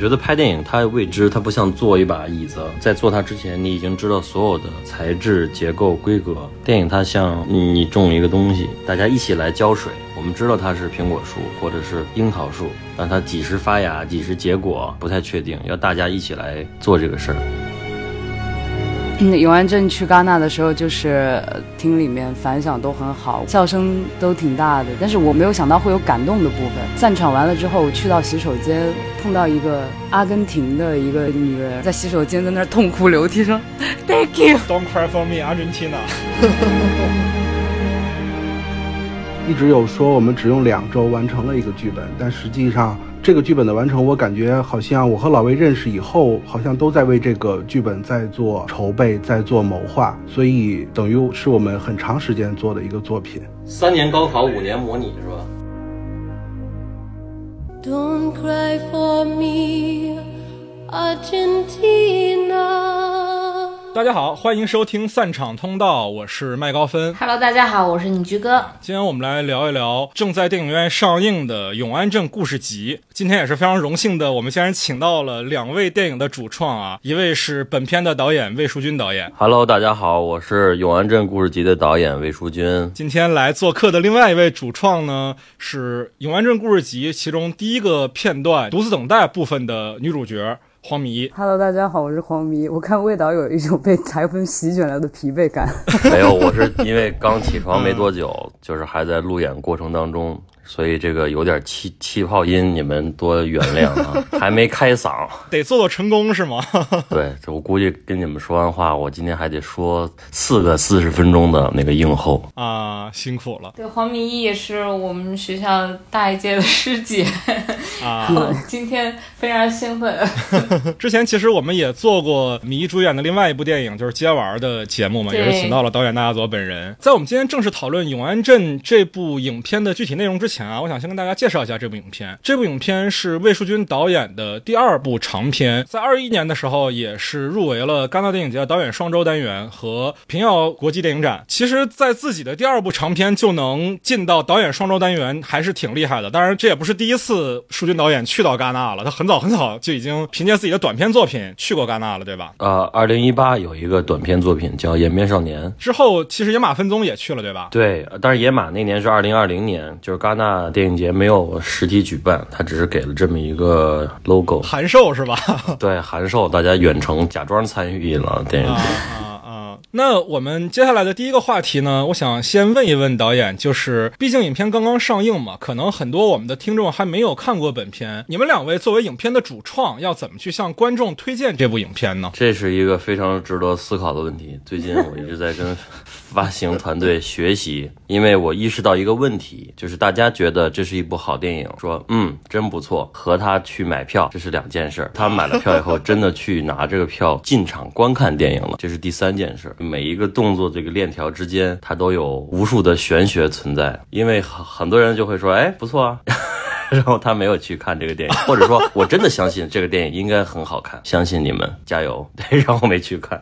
觉得拍电影它未知，它不像坐一把椅子，在坐它之前，你已经知道所有的材质、结构、规格。电影它像你种一个东西，大家一起来浇水。我们知道它是苹果树或者是樱桃树，但它几时发芽、几时结果不太确定，要大家一起来做这个事儿。永安镇去戛纳的时候，就是厅里面反响都很好，笑声都挺大的。但是我没有想到会有感动的部分。散场完了之后，我去到洗手间，碰到一个阿根廷的一个女人，在洗手间在那儿痛哭流涕说：“Thank you, don't cry for me, Argentina。”一直有说我们只用两周完成了一个剧本，但实际上。这个剧本的完成，我感觉好像我和老魏认识以后，好像都在为这个剧本在做筹备，在做谋划，所以等于是我们很长时间做的一个作品。三年高考，五年模拟，是吧？Don't cry for me, Argentina. 大家好，欢迎收听散场通道，我是麦高芬。Hello，大家好，我是你居哥。今天我们来聊一聊正在电影院上映的《永安镇故事集》。今天也是非常荣幸的，我们竟然请到了两位电影的主创啊，一位是本片的导演魏淑君导演。Hello，大家好，我是《永安镇故事集》的导演魏淑君。今天来做客的另外一位主创呢，是《永安镇故事集》其中第一个片段《独自等待》部分的女主角。黄迷，Hello，大家好，我是黄迷。我看魏导有一种被台风席卷了的疲惫感。没有，我是因为刚起床没多久，就是还在路演过程当中。所以这个有点气气泡音，你们多原谅啊！还没开嗓，得做做成功是吗？对，我估计跟你们说完话，我今天还得说四个四十分钟的那个映后啊，辛苦了。对，黄明一也是我们学校大一届的师姐 啊，今天非常兴奋。之前其实我们也做过米一主演的另外一部电影，就是接玩的节目嘛，也是请到了导演大家佐本人。在我们今天正式讨论《永安镇》这部影片的具体内容之前。啊，我想先跟大家介绍一下这部影片。这部影片是魏淑君导演的第二部长片，在二一年的时候也是入围了戛纳电影节导演双周单元和平遥国际电影展。其实，在自己的第二部长片就能进到导演双周单元，还是挺厉害的。当然，这也不是第一次淑君导演去到戛纳了，他很早很早就已经凭借自己的短片作品去过戛纳了，对吧？呃，二零一八有一个短片作品叫《延边少年》，之后其实野马分鬃也去了，对吧？对，但是野马那年是二零二零年，就是戛纳。电影节没有实体举办，他只是给了这么一个 logo，函授是吧？对，函授，大家远程假装参与了电影节。啊那我们接下来的第一个话题呢，我想先问一问导演，就是毕竟影片刚刚上映嘛，可能很多我们的听众还没有看过本片。你们两位作为影片的主创，要怎么去向观众推荐这部影片呢？这是一个非常值得思考的问题。最近我一直在跟发行团队学习，因为我意识到一个问题，就是大家觉得这是一部好电影，说嗯真不错，和他去买票这是两件事。他买了票以后，真的去拿这个票进场观看电影了，这是第三件事。每一个动作，这个链条之间，它都有无数的玄学存在。因为很很多人就会说，哎，不错啊，然后他没有去看这个电影，或者说我真的相信这个电影应该很好看，相信你们，加油。对，然后没去看。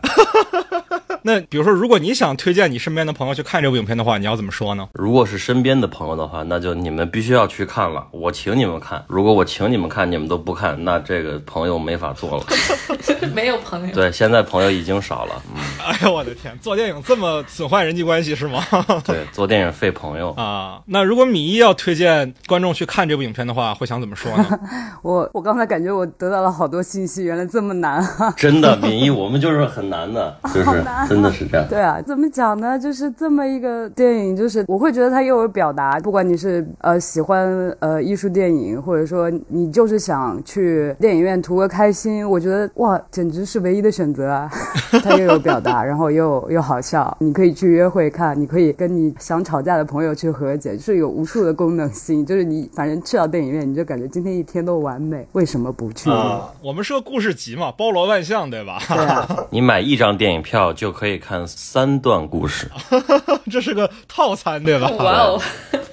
那比如说，如果你想推荐你身边的朋友去看这部影片的话，你要怎么说呢？如果是身边的朋友的话，那就你们必须要去看了，我请你们看。如果我请你们看，你们都不看，那这个朋友没法做了。没有朋友。对，现在朋友已经少了。嗯。哎呦，我的天，做电影这么损坏人际关系是吗？对，做电影费朋友啊。那如果米一要推荐观众去看这部影片的话，会想怎么说呢？我我刚才感觉我得到了好多信息，原来这么难。真的，米一，我们就是很难的，就是。真的是这样，对啊，怎么讲呢？就是这么一个电影，就是我会觉得它又有表达，不管你是呃喜欢呃艺术电影，或者说你就是想去电影院图个开心，我觉得哇，简直是唯一的选择啊！它又有表达，然后又又好笑，你可以去约会看，你可以跟你想吵架的朋友去和解，就是有无数的功能性，就是你反正去到电影院，你就感觉今天一天都完美，为什么不去？我们是个故事集嘛，包罗万象，对吧？对啊，你买一张电影票就可以看三段故事，这是个套餐对吧？哇哦，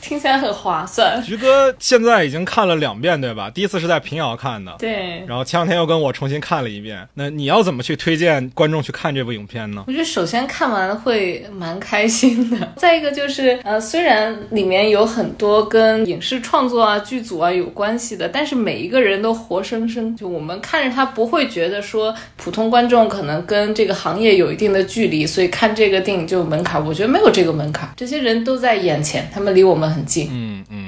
听起来很划算。菊哥现在已经看了两遍，对吧？第一次是在平遥看的，对，然后前两天又跟我重新看了一遍。那你要怎么去推荐观众去看这部影片呢？我觉得首先看完会蛮开心的，再一个就是呃，虽然里面有很多跟影视创作啊、剧组啊有关系的，但是每一个人都活生生，就我们看着他不会觉得说普通观众可能跟这个行业有一定的距离，所以看这个电影就有门槛。我觉得没有这个门槛，这些人都在眼前，他们离我们很近。嗯嗯。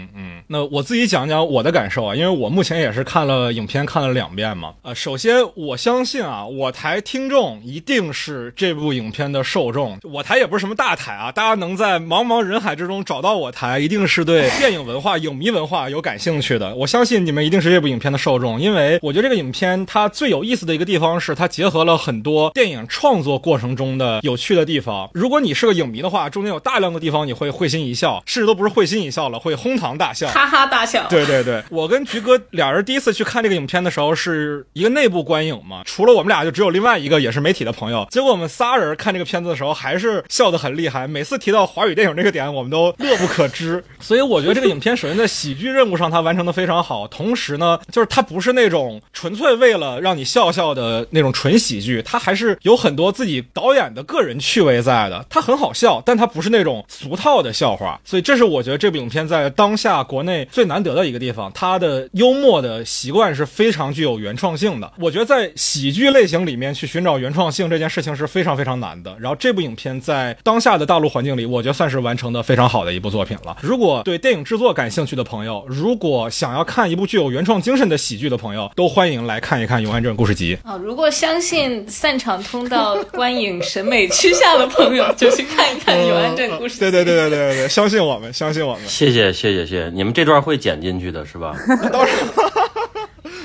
那我自己讲讲我的感受啊，因为我目前也是看了影片看了两遍嘛。呃，首先我相信啊，我台听众一定是这部影片的受众。我台也不是什么大台啊，大家能在茫茫人海之中找到我台，一定是对电影文化、影迷文化有感兴趣的。我相信你们一定是这部影片的受众，因为我觉得这个影片它最有意思的一个地方是它结合了很多电影创作过程中的有趣的地方。如果你是个影迷的话，中间有大量的地方你会会心一笑，甚至都不是会心一笑了，会哄堂大笑。哈哈大笑。对对对，我跟菊哥俩人第一次去看这个影片的时候，是一个内部观影嘛，除了我们俩，就只有另外一个也是媒体的朋友。结果我们仨人看这个片子的时候，还是笑得很厉害。每次提到华语电影这个点，我们都乐不可支。所以我觉得这个影片首先在喜剧任务上它完成的非常好，同时呢，就是它不是那种纯粹为了让你笑笑的那种纯喜剧，它还是有很多自己导演的个人趣味在的。它很好笑，但它不是那种俗套的笑话。所以这是我觉得这部影片在当下国内内最难得的。一个地方，他的幽默的习惯是非常具有原创性的。我觉得在喜剧类型里面去寻找原创性这件事情是非常非常难的。然后这部影片在当下的大陆环境里，我觉得算是完成的非常好的一部作品了。如果对电影制作感兴趣的朋友，如果想要看一部具有原创精神的喜剧的朋友，都欢迎来看一看《永安镇故事集》啊。如果相信散场通道观影审美趋向的朋友，就去看一看《永安镇故事集》。对对对对对对对，相信我们，相信我们。谢谢谢谢谢谢，你们这段会剪进去的是吧？当然，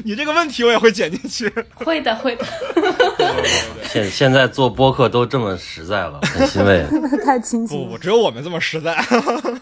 你这个问题我也会剪进去。会的，会的。现现在做播客都这么实在了，很欣慰。太亲切。不不，只有我们这么实在。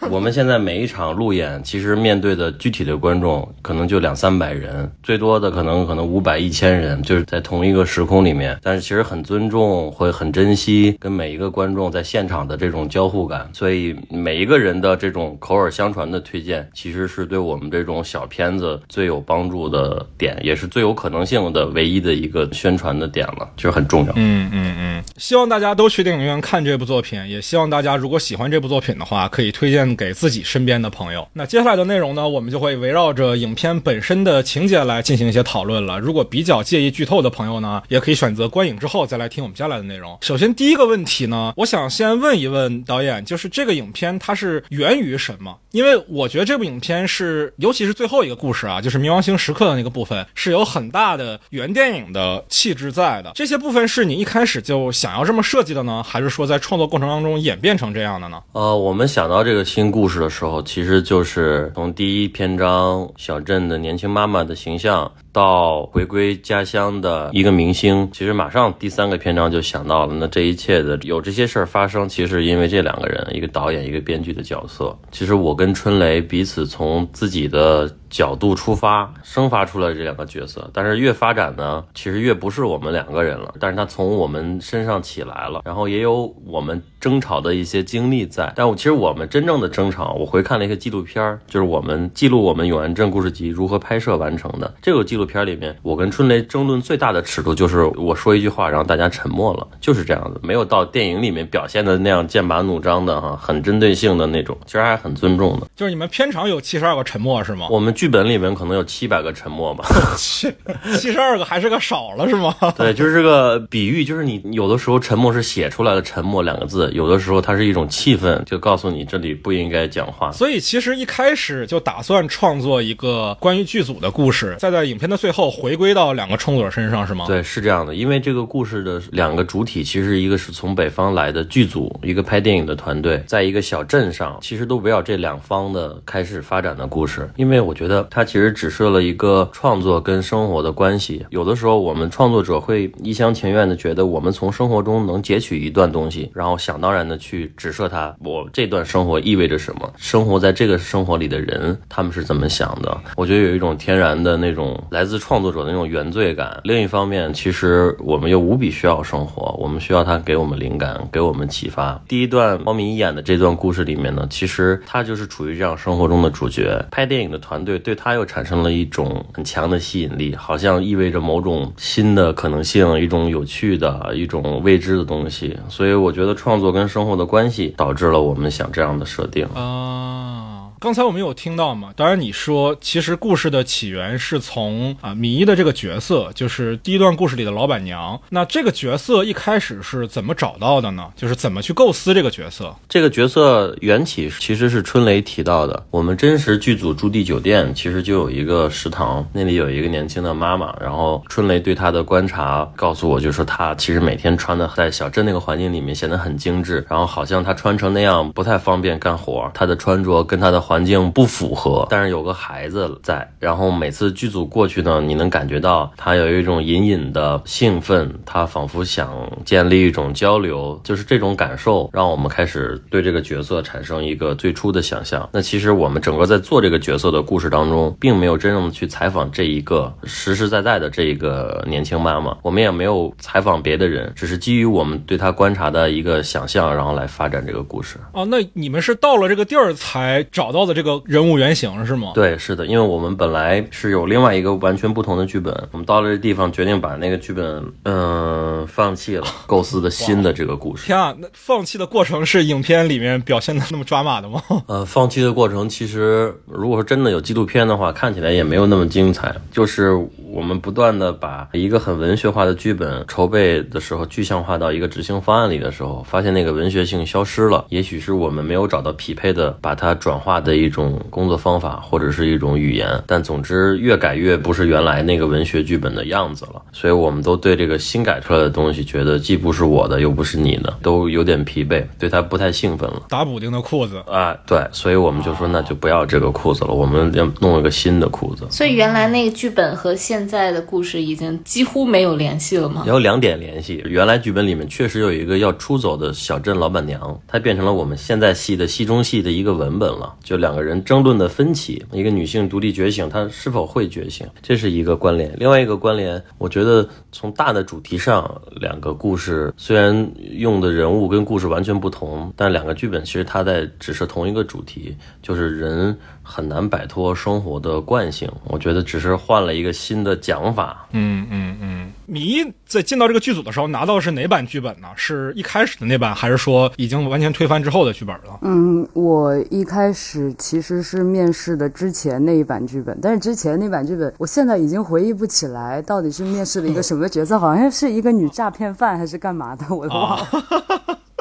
我们现在每一场路演，其实面对的具体的观众可能就两三百人，最多的可能可能五百一千人，就是在同一个时空里面。但是其实很尊重，会很珍惜跟每一个观众在现场的这种交互感。所以每一个人的这种口耳相传的推荐，其实是对我们这种小片子最有帮助的点，也是最有可能性的唯一的一个宣传的点了，就是很重要。嗯嗯嗯，希望大家都去电影院看这部作品，也希望大家如果喜欢这部作品的话，可以推荐给自己身边的朋友。那接下来的内容呢，我们就会围绕着影片本身的情节来进行一些讨论了。如果比较介意剧透的朋友呢，也可以选择观影之后再来听我们接下来的内容。首先第一个问题呢，我想先问一问导演，就是这个影片它是源于什么？因为我觉得这部影片是，尤其是最后一个故事啊，就是冥王星时刻的那个部分，是有很大的原电影的气质在的。这些部分是你一开始就想要这么设计的呢，还是说在创作过程当中演变成这样的呢？呃，我们想到这个新故事的时候，其实就是从第一篇章小镇的年轻妈妈的形象。到回归家乡的一个明星，其实马上第三个篇章就想到了，那这一切的有这些事儿发生，其实因为这两个人，一个导演，一个编剧的角色。其实我跟春雷彼此从自己的角度出发，生发出了这两个角色，但是越发展呢，其实越不是我们两个人了，但是他从我们身上起来了，然后也有我们争吵的一些经历在。但我其实我们真正的争吵，我回看了一个纪录片，就是我们记录我们永安镇故事集如何拍摄完成的这个记录。片里面，我跟春雷争论最大的尺度就是我说一句话，然后大家沉默了，就是这样子，没有到电影里面表现的那样剑拔弩张的哈，很针对性的那种，其实还很尊重的。就是你们片场有七十二个沉默是吗？我们剧本里面可能有七百个沉默吧。七七十二个还是个少了是吗？对，就是这个比喻，就是你有的时候沉默是写出来的沉默两个字，有的时候它是一种气氛，就告诉你这里不应该讲话。所以其实一开始就打算创作一个关于剧组的故事，再在影片的。最后回归到两个创作者身上是吗？对，是这样的。因为这个故事的两个主体，其实一个是从北方来的剧组，一个拍电影的团队，在一个小镇上，其实都围绕这两方的开始发展的故事。因为我觉得它其实指涉了一个创作跟生活的关系。有的时候我们创作者会一厢情愿的觉得，我们从生活中能截取一段东西，然后想当然的去指涉它，我这段生活意味着什么？生活在这个生活里的人，他们是怎么想的？我觉得有一种天然的那种来。来自创作者的那种原罪感；另一方面，其实我们又无比需要生活，我们需要他给我们灵感，给我们启发。第一段猫咪演的这段故事里面呢，其实他就是处于这样生活中的主角。拍电影的团队对他又产生了一种很强的吸引力，好像意味着某种新的可能性，一种有趣的、一种未知的东西。所以我觉得创作跟生活的关系导致了我们想这样的设定。啊，刚才我们有听到嘛？当然你说，其实故事的起源是从啊迷的这个角色，就是第一段故事里的老板娘。那这个角色一开始是怎么找到的呢？就是怎么去构思这个角色？这个角色缘起其实是春雷提到的。我们真实剧组驻地酒店其实就有一个食堂，那里有一个年轻的妈妈。然后春雷对她的观察告诉我，就说她其实每天穿的在小镇那个环境里面显得很精致，然后好像她穿成那样不太方便干活，她的穿着跟她的环境不符合。但是有个孩子在，然后每次剧组过去呢，你能感觉到他有一种隐隐的兴奋，他仿佛想建立一种交流，就是这种感受让我们开始对这个角色产生一个最初的想象。那其实我们整个在做这个角色的故事当中，并没有真正的去采访这一个实实在在的这一个年轻妈妈，我们也没有采访别的人，只是基于我们对她观察的一个想象，然后来发展这个故事。哦，那你们是到了这个地儿才找到的这个人物原型是吗？对，是的，因为我们本来是有另外一个完全不同的剧本，我们到了这地方，决定把那个剧本，嗯、放弃了，构思的新的这个故事。天啊，那放弃的过程是影片里面表现的那么抓马的吗？呃，放弃的过程其实，如果说真的有纪录片的话，看起来也没有那么精彩。就是我们不断的把一个很文学化的剧本筹备的时候，具象化到一个执行方案里的时候，发现那个文学性消失了。也许是我们没有找到匹配的把它转化的一种工作方法，或者是一种语言。但总之，越改越不是原来那个文学剧本的样子了。所以我们都对这个新改出来的东西，觉得既不是我的，又不是你的，都有点疲惫，对它不太兴奋了。打补丁的裤子。啊，对，所以我们就说那就不要这个裤子了，我们要弄一个新的裤子。所以原来那个剧本和现现在的故事已经几乎没有联系了吗？有两点联系，原来剧本里面确实有一个要出走的小镇老板娘，她变成了我们现在戏的戏中戏的一个文本了，就两个人争论的分歧，一个女性独立觉醒，她是否会觉醒，这是一个关联。另外一个关联，我觉得从大的主题上，两个故事虽然用的人物跟故事完全不同，但两个剧本其实它在指涉同一个主题，就是人很难摆脱生活的惯性。我觉得只是换了一个新的讲法，嗯嗯嗯。迷在进到这个剧组的时候拿到的是哪版剧本呢？是一开始的那版，还是说已经完全推翻之后的剧本了？嗯，我一开始其实是面试的之前那一版剧本，但是之前那版剧本，我现在已经回忆不起来到底是面试了一个什么角色，好像是一个女诈骗犯还是干嘛的，我都忘了。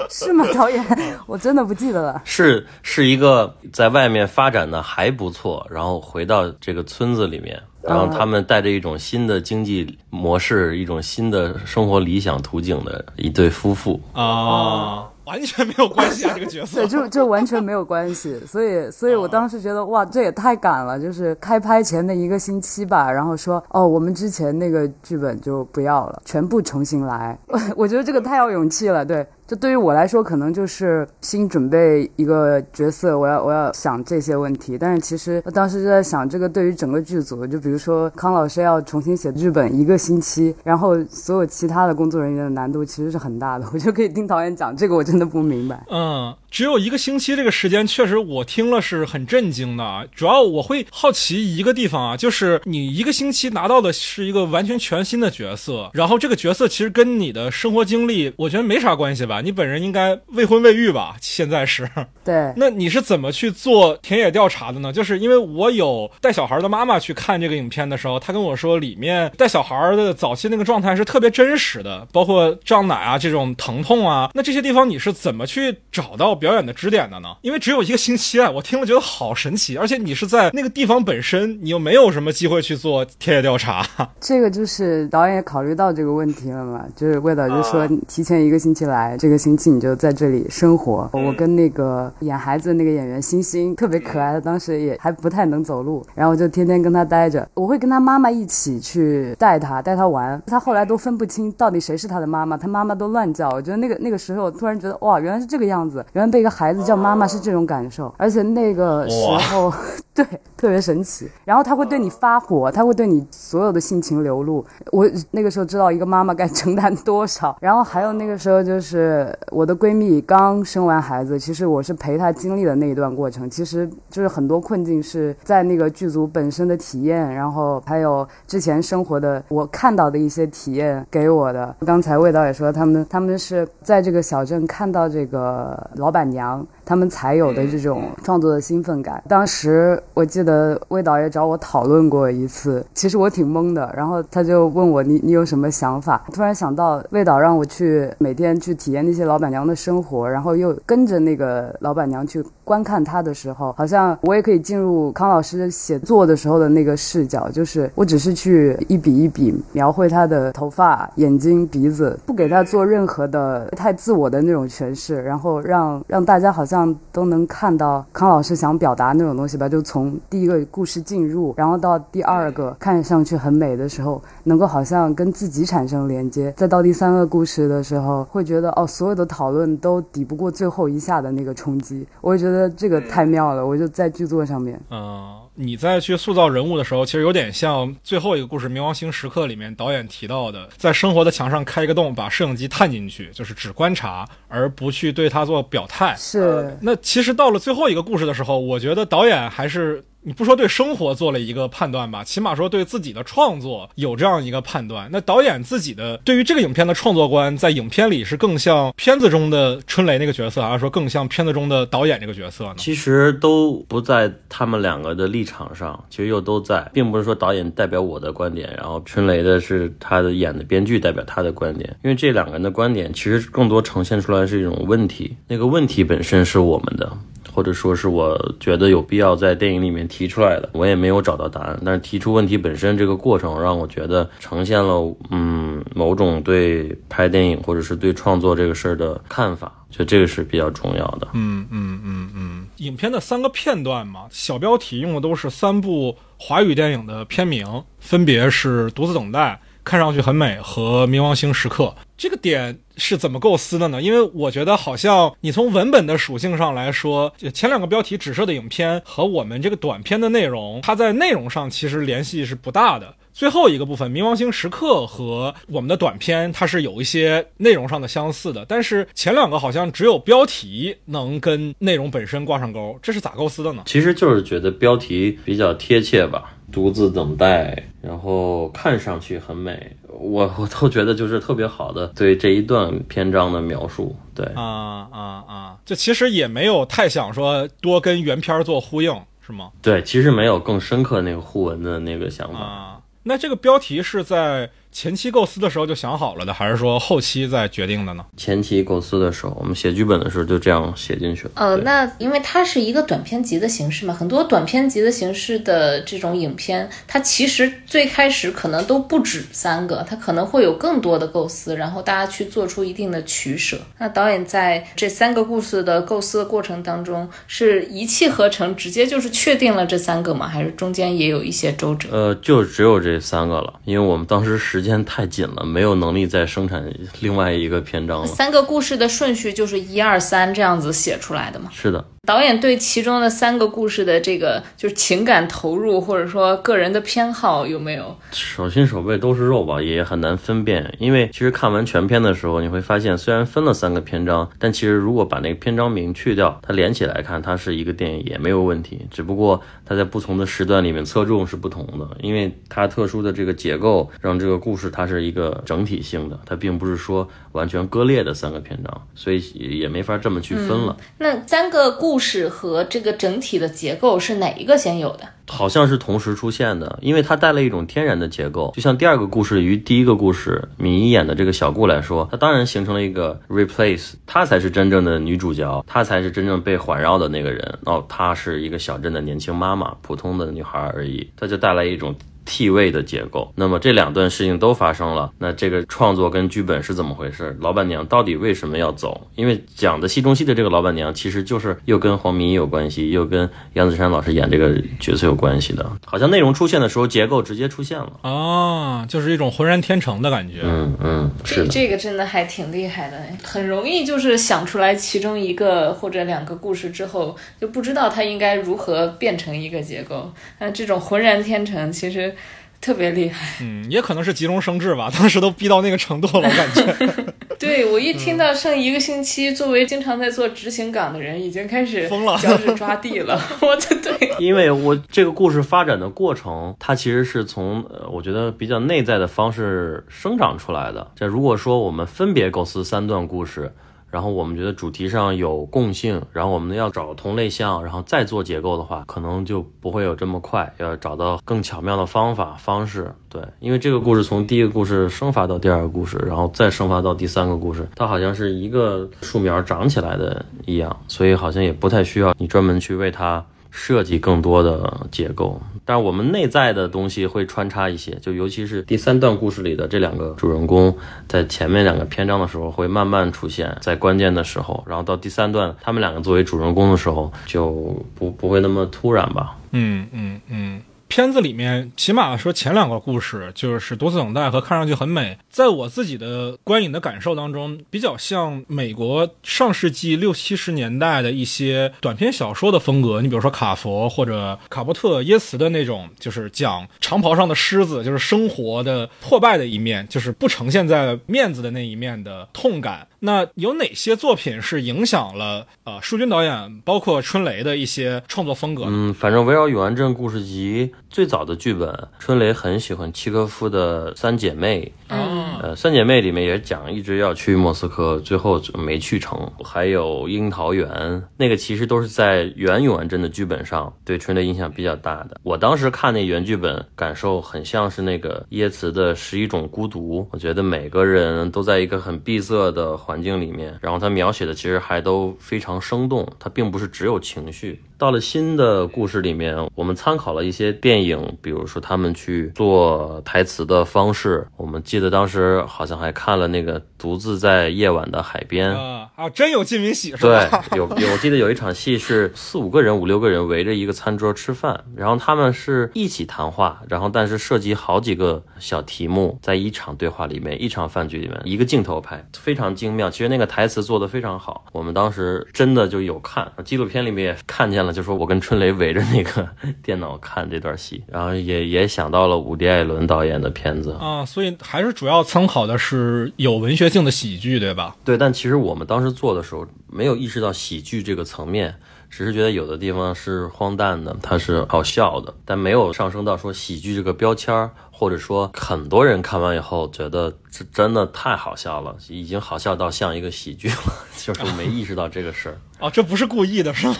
是吗，导演？我真的不记得了。是是一个在外面发展的还不错，然后回到这个村子里面，然后他们带着一种新的经济模式、一种新的生活理想图景的一对夫妇。啊，完全没有关系啊，这个角色对，。就就完全没有关系，所以，所以我当时觉得，哇，这也太赶了，就是开拍前的一个星期吧，然后说，哦，我们之前那个剧本就不要了，全部重新来。我觉得这个太有勇气了，对，就对于我来说，可能就是新准备一个角色，我要我要想这些问题，但是其实当时就在想，这个对于整个剧组，就比如说康老师要重新写剧本一个星期，然后所有其他的工作人员的难度其实是很大的，我就可以听导演讲这个，我真的不明白。嗯，只有一个星期这个时间，确实我听了是很震惊的。主要我会好奇一个地方啊，就是你一个星期拿到的是一个完全全新的角色，然后这个角色其实跟你的生活经历，我觉得没啥关系吧？你本人应该未婚未育吧？现在是。对，那你是怎么去做田野调查的呢？就是因为我有带小孩的妈妈去看这个影片的时候，她跟我说，里面带小孩的早期那个状态是特别真实的，包括胀奶啊这种疼痛啊，那这些地方你是怎么去找到表演的支点的呢？因为只有一个星期啊，我听了觉得好神奇，而且你是在那个地方本身，你又没有什么机会去做田野调查。这个就是导演也考虑到这个问题了嘛，就是魏导就说提前一个星期来，这个星期你就在这里生活。我跟那个演孩子的那个演员星星特别可爱，他当时也还不太能走路，然后我就天天跟他待着。我会跟他妈妈一起去带他，带他玩。他后来都分不清到底谁是他的妈妈，他妈妈都乱叫。我觉得那个那个时候，我突然觉得哇，原来是这个样子，原来被一个孩子叫妈妈是这种感受，而且那个时候 对特别神奇。然后他会对你发火，他会对你所有的性情流露。我那个时候知道一个妈妈该承担多少。然后还有那个时候就是我的闺蜜刚生完孩子，其实我是陪她经历的那一段过程。其实就是很多困境是在那个剧组本身的体验，然后还有之前生活的我看到的一些体验给我的。刚才魏导也说，他们他们是在这个小镇看到这个老板娘。他们才有的这种创作的兴奋感。当时我记得魏导也找我讨论过一次，其实我挺懵的。然后他就问我：“你你有什么想法？”突然想到魏导让我去每天去体验那些老板娘的生活，然后又跟着那个老板娘去观看她的时候，好像我也可以进入康老师写作的时候的那个视角，就是我只是去一笔一笔描绘她的头发、眼睛、鼻子，不给她做任何的太自我的那种诠释，然后让让大家好像。都能看到康老师想表达那种东西吧，就从第一个故事进入，然后到第二个看上去很美的时候，能够好像跟自己产生连接，再到第三个故事的时候，会觉得哦，所有的讨论都抵不过最后一下的那个冲击。我就觉得这个太妙了，我就在剧作上面，嗯。你在去塑造人物的时候，其实有点像最后一个故事《冥王星时刻》里面导演提到的，在生活的墙上开一个洞，把摄影机探进去，就是只观察，而不去对它做表态。是。那其实到了最后一个故事的时候，我觉得导演还是。你不说对生活做了一个判断吧，起码说对自己的创作有这样一个判断。那导演自己的对于这个影片的创作观，在影片里是更像片子中的春雷那个角色，还是说更像片子中的导演这个角色呢？其实都不在他们两个的立场上，其实又都在，并不是说导演代表我的观点，然后春雷的是他的演的编剧代表他的观点，因为这两个人的观点其实更多呈现出来是一种问题，那个问题本身是我们的。或者说是我觉得有必要在电影里面提出来的，我也没有找到答案。但是提出问题本身这个过程，让我觉得呈现了嗯某种对拍电影或者是对创作这个事儿的看法，就这个是比较重要的。嗯嗯嗯嗯，影片的三个片段嘛，小标题用的都是三部华语电影的片名，分别是《独自等待》。看上去很美和冥王星时刻这个点是怎么构思的呢？因为我觉得好像你从文本的属性上来说，前两个标题指涉的影片和我们这个短片的内容，它在内容上其实联系是不大的。最后一个部分冥王星时刻和我们的短片，它是有一些内容上的相似的，但是前两个好像只有标题能跟内容本身挂上钩，这是咋构思的呢？其实就是觉得标题比较贴切吧。独自等待，然后看上去很美，我我都觉得就是特别好的对这一段篇章的描述。对啊啊啊！就其实也没有太想说多跟原片做呼应，是吗？对，其实没有更深刻那个互文的那个想法。啊，那这个标题是在。前期构思的时候就想好了的，还是说后期再决定的呢？前期构思的时候，我们写剧本的时候就这样写进去了。呃，那因为它是一个短片集的形式嘛，很多短片集的形式的这种影片，它其实最开始可能都不止三个，它可能会有更多的构思，然后大家去做出一定的取舍。那导演在这三个故事的构思的过程当中，是一气呵成，直接就是确定了这三个吗？还是中间也有一些周折？呃，就只有这三个了，因为我们当时时。时间太紧了，没有能力再生产另外一个篇章了。三个故事的顺序就是一二三这样子写出来的吗？是的。导演对其中的三个故事的这个就是情感投入，或者说个人的偏好有没有？手心手背都是肉吧，也很难分辨。因为其实看完全片的时候，你会发现，虽然分了三个篇章，但其实如果把那个篇章名去掉，它连起来看，它是一个电影也没有问题。只不过它在不同的时段里面侧重是不同的，因为它特殊的这个结构，让这个故事它是一个整体性的，它并不是说完全割裂的三个篇章，所以也没法这么去分了。那三个故。故事和这个整体的结构是哪一个先有的？好像是同时出现的，因为它带了一种天然的结构。就像第二个故事与第一个故事，米一演的这个小顾来说，它当然形成了一个 replace，她才是真正的女主角，她才是真正被环绕的那个人。哦，她是一个小镇的年轻妈妈，普通的女孩而已，她就带来一种。替位的结构。那么这两段事情都发生了，那这个创作跟剧本是怎么回事？老板娘到底为什么要走？因为讲的戏中戏的这个老板娘，其实就是又跟黄明有关系，又跟杨子姗老师演这个角色有关系的。好像内容出现的时候，结构直接出现了。啊，就是一种浑然天成的感觉。嗯嗯。这这个真的还挺厉害的，很容易就是想出来其中一个或者两个故事之后，就不知道它应该如何变成一个结构。那这种浑然天成，其实特别厉害。嗯，也可能是急中生智吧，当时都逼到那个程度了，我感觉。对我一听到剩一个星期，作为经常在做执行岗的人，已经开始疯了脚趾抓地了。我的对，因为我这个故事发展的过程，它其实是从呃，我觉得比较内在的方式生长出来的。这如果说我们分别构思三段故事，然后我们觉得主题上有共性，然后我们要找同类项，然后再做结构的话，可能就不会有这么快，要找到更巧妙的方法方式。对，因为这个故事从第一个故事生发到第二个故事，然后再生发到第三个故事，它好像是一个树苗长起来的一样，所以好像也不太需要你专门去为它。设计更多的结构，但我们内在的东西会穿插一些，就尤其是第三段故事里的这两个主人公，在前面两个篇章的时候会慢慢出现在关键的时候，然后到第三段他们两个作为主人公的时候就不不会那么突然吧。嗯嗯嗯。片子里面，起码说前两个故事就是多次等待和看上去很美，在我自己的观影的感受当中，比较像美国上世纪六七十年代的一些短篇小说的风格。你比如说卡佛或者卡波特耶茨的那种，就是讲长袍上的狮子，就是生活的破败的一面，就是不呈现在面子的那一面的痛感。那有哪些作品是影响了呃舒军导演，包括春雷的一些创作风格？嗯，反正围绕永安镇故事集最早的剧本，春雷很喜欢契诃夫的《三姐妹》。嗯，呃，《三姐妹》里面也讲一直要去莫斯科，最后没去成。还有《樱桃园》，那个其实都是在原永安镇的剧本上对春雷影响比较大的。我当时看那原剧本，感受很像是那个耶茨的《十一种孤独》。我觉得每个人都在一个很闭塞的。环境里面，然后他描写的其实还都非常生动，他并不是只有情绪。到了新的故事里面，我们参考了一些电影，比如说他们去做台词的方式。我们记得当时好像还看了那个《独自在夜晚的海边》啊啊，真有金敏喜是吧？对，有有，我记得有一场戏是四五个人、五六个人围着一个餐桌吃饭，然后他们是一起谈话，然后但是涉及好几个小题目，在一场对话里面，一场饭局里面，一个镜头拍，非常精妙。其实那个台词做的非常好，我们当时真的就有看纪录片里面也看见了。就说我跟春雷围着那个 电脑看这段戏，然后也也想到了伍迪·艾伦导演的片子啊，所以还是主要参考的是有文学性的喜剧，对吧？对，但其实我们当时做的时候没有意识到喜剧这个层面，只是觉得有的地方是荒诞的，它是好笑的，但没有上升到说喜剧这个标签儿。或者说，很多人看完以后觉得这真的太好笑了，已经好笑到像一个喜剧了，就是没意识到这个事儿。哦，这不是故意的，是吗？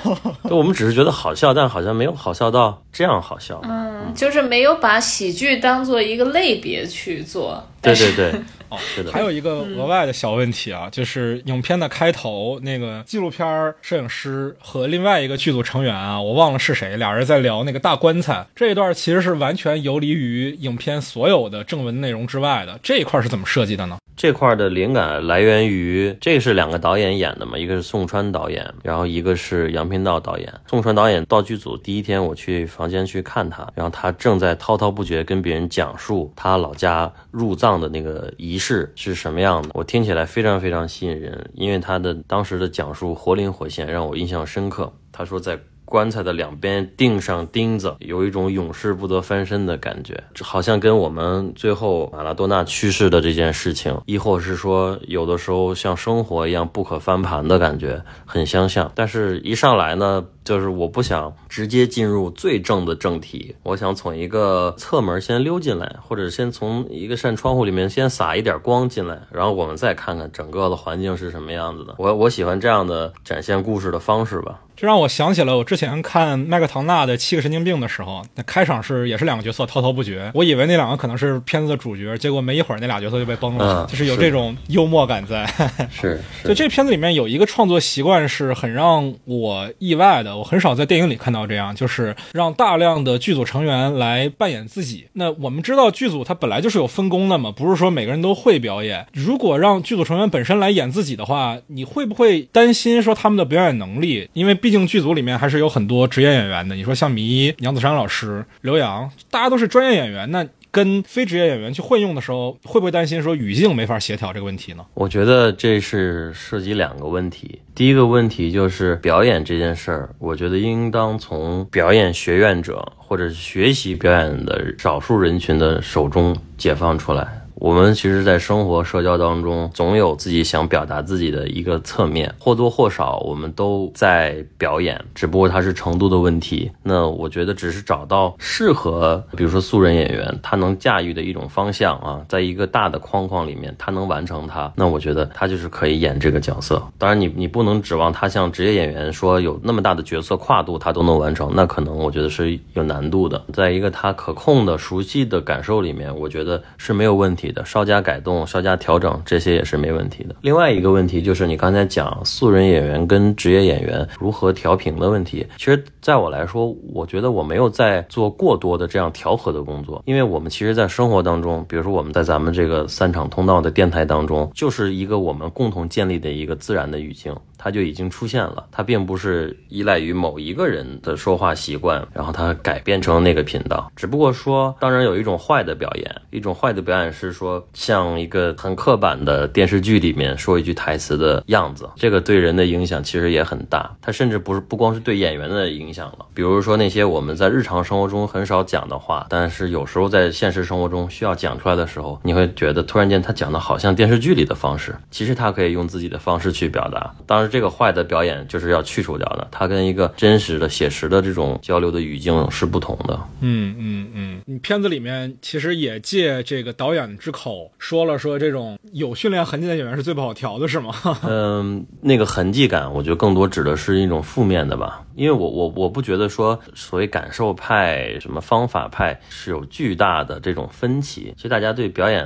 我们只是觉得好笑，但好像没有好笑到这样好笑。嗯，就是没有把喜剧当做一个类别去做。对对对。哦，是的。还有一个额外的小问题啊，就是影片的开头，那个纪录片摄影师和另外一个剧组成员啊，我忘了是谁，俩人在聊那个大棺材这一段，其实是完全游离于影片所有的正文内容之外的。这一块是怎么设计的呢？这块的灵感来源于，这是两个导演演的嘛，一个是宋川导演，然后一个是杨平道导演。宋川导演到剧组第一天，我去房间去看他，然后他正在滔滔不绝跟别人讲述他老家入葬的那个仪式是什么样的，我听起来非常非常吸引人，因为他的当时的讲述活灵活现，让我印象深刻。他说在。棺材的两边钉上钉子，有一种永世不得翻身的感觉，好像跟我们最后马拉多纳去世的这件事情，亦或是说有的时候像生活一样不可翻盘的感觉很相像。但是，一上来呢，就是我不想直接进入最正的正题，我想从一个侧门先溜进来，或者先从一个扇窗户里面先洒一点光进来，然后我们再看看整个的环境是什么样子的。我我喜欢这样的展现故事的方式吧。这让我想起了我之前看麦克唐纳的《七个神经病》的时候，那开场是也是两个角色滔滔不绝，我以为那两个可能是片子的主角，结果没一会儿那俩角色就被崩了，嗯就是有这种幽默感在。是就是这片子里面有一个创作习惯是很让我意外的，我很少在电影里看到这样，就是让大量的剧组成员来扮演自己。那我们知道剧组它本来就是有分工的嘛，不是说每个人都会表演。如果让剧组成员本身来演自己的话，你会不会担心说他们的表演能力？因为毕毕竟剧组里面还是有很多职业演员的。你说像迷一、杨子姗老师、刘洋，大家都是专业演员，那。跟非职业演员去混用的时候，会不会担心说语境没法协调这个问题呢？我觉得这是涉及两个问题。第一个问题就是表演这件事儿，我觉得应当从表演学院者或者学习表演的少数人群的手中解放出来。我们其实，在生活社交当中，总有自己想表达自己的一个侧面，或多或少，我们都在表演，只不过它是程度的问题。那我觉得，只是找到适合，比如说素人演员，他能驾驭的一种方向啊，在一个大的框框里面，他能完成它，那我觉得他就是可以演这个角色。当然你，你不能指望他像职业演员说有那么大的角色跨度，他都能完成，那可能我觉得是有难度的。在一个他可控的、熟悉的感受里面，我觉得是没有问题。稍加改动、稍加调整，这些也是没问题的。另外一个问题就是你刚才讲素人演员跟职业演员如何调平的问题。其实，在我来说，我觉得我没有在做过多的这样调和的工作，因为我们其实，在生活当中，比如说我们在咱们这个三场通道的电台当中，就是一个我们共同建立的一个自然的语境。它就已经出现了，它并不是依赖于某一个人的说话习惯，然后它改变成那个频道。只不过说，当然有一种坏的表演，一种坏的表演是说，像一个很刻板的电视剧里面说一句台词的样子，这个对人的影响其实也很大。它甚至不是不光是对演员的影响了，比如说那些我们在日常生活中很少讲的话，但是有时候在现实生活中需要讲出来的时候，你会觉得突然间他讲的好像电视剧里的方式，其实他可以用自己的方式去表达。当然。这个坏的表演就是要去除掉的，它跟一个真实的、写实的这种交流的语境是不同的。嗯嗯嗯，你片子里面其实也借这个导演之口说了，说这种有训练痕迹的演员是最不好调的，是吗？嗯，那个痕迹感，我觉得更多指的是一种负面的吧，因为我我我不觉得说所谓感受派、什么方法派是有巨大的这种分歧。其实大家对表演，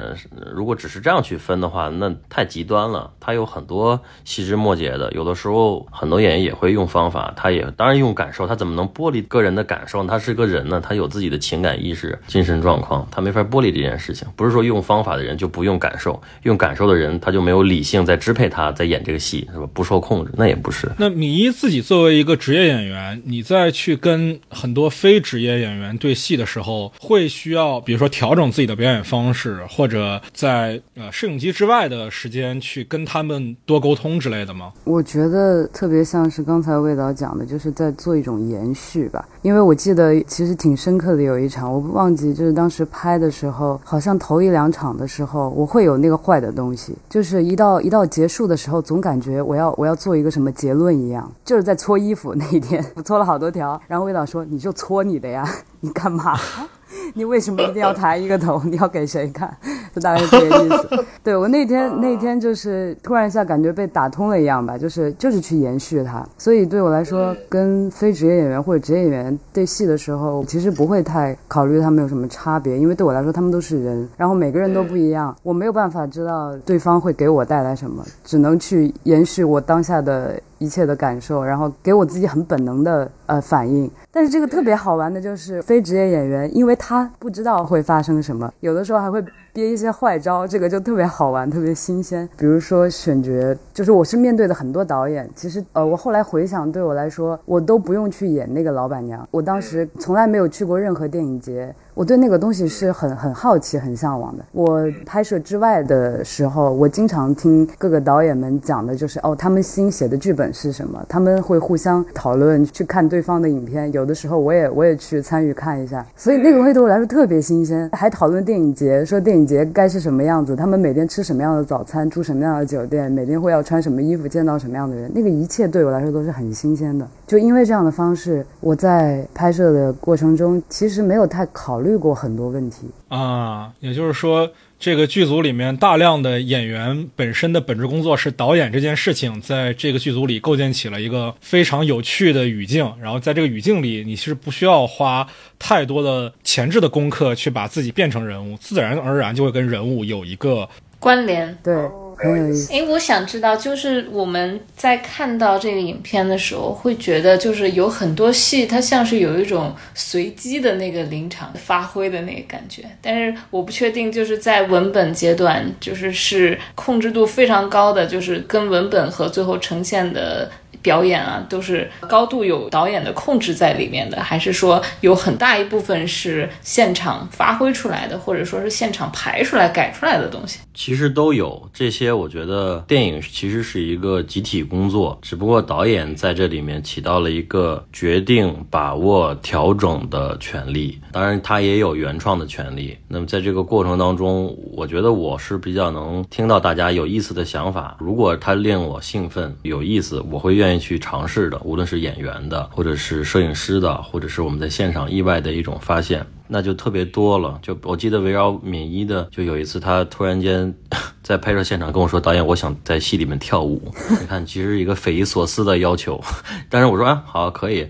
如果只是这样去分的话，那太极端了。它有很多细枝末节的。有的时候，很多演员也会用方法，他也当然用感受，他怎么能剥离个人的感受？他是个人呢，他有自己的情感意识、精神状况，他没法剥离这件事情。不是说用方法的人就不用感受，用感受的人他就没有理性在支配他，在演这个戏，是吧？不受控制，那也不是。那米一自己作为一个职业演员，你再去跟很多非职业演员对戏的时候，会需要比如说调整自己的表演方式，或者在呃摄影机之外的时间去跟他们多沟通之类的吗？我觉得特别像是刚才魏导讲的，就是在做一种延续吧。因为我记得其实挺深刻的，有一场我忘记，就是当时拍的时候，好像头一两场的时候，我会有那个坏的东西，就是一到一到结束的时候，总感觉我要我要做一个什么结论一样，就是在搓衣服那一天，我 搓了好多条，然后魏导说：“你就搓你的呀，你干嘛？” 你为什么一定要抬一个头？你要给谁看？就大概是这个意思。对我那天那天就是突然一下感觉被打通了一样吧，就是就是去延续它。所以对我来说，跟非职业演员或者职业演员对戏的时候，其实不会太考虑他们有什么差别，因为对我来说他们都是人，然后每个人都不一样，我没有办法知道对方会给我带来什么，只能去延续我当下的。一切的感受，然后给我自己很本能的呃反应。但是这个特别好玩的就是非职业演员，因为他不知道会发生什么，有的时候还会憋一些坏招，这个就特别好玩，特别新鲜。比如说选角，就是我是面对的很多导演，其实呃我后来回想，对我来说，我都不用去演那个老板娘，我当时从来没有去过任何电影节。我对那个东西是很很好奇、很向往的。我拍摄之外的时候，我经常听各个导演们讲的，就是哦，他们新写的剧本是什么？他们会互相讨论，去看对方的影片。有的时候，我也我也去参与看一下。所以那个东西对我来说特别新鲜。还讨论电影节，说电影节该是什么样子，他们每天吃什么样的早餐，住什么样的酒店，每天会要穿什么衣服，见到什么样的人。那个一切对我来说都是很新鲜的。就因为这样的方式，我在拍摄的过程中其实没有太考虑。过很多问题。啊，也就是说，这个剧组里面大量的演员本身的本职工作是导演这件事情，在这个剧组里构建起了一个非常有趣的语境。然后在这个语境里，你是不需要花太多的前置的功课去把自己变成人物，自然而然就会跟人物有一个关联。对，很有意思。诶，我想知道，就是我们在看到这个影片的时候，会觉得就是有很多戏，它像是有一种随机的那个临场发挥的那个感觉。但是我不确定，就是在文本阶段，就是是控制度非常高的，就是跟文本和最后呈现的。表演啊，都是高度有导演的控制在里面的，还是说有很大一部分是现场发挥出来的，或者说是现场排出来改出来的东西？其实都有这些，我觉得电影其实是一个集体工作，只不过导演在这里面起到了一个决定、把握、调整的权利，当然他也有原创的权利。那么在这个过程当中，我觉得我是比较能听到大家有意思的想法，如果他令我兴奋、有意思，我会愿愿意去尝试的，无论是演员的，或者是摄影师的，或者是我们在现场意外的一种发现。那就特别多了，就我记得围绕敏一的，就有一次他突然间 在拍摄现场跟我说：“导演，我想在戏里面跳舞。”你看，其实一个匪夷所思的要求，但是我说啊，好可以，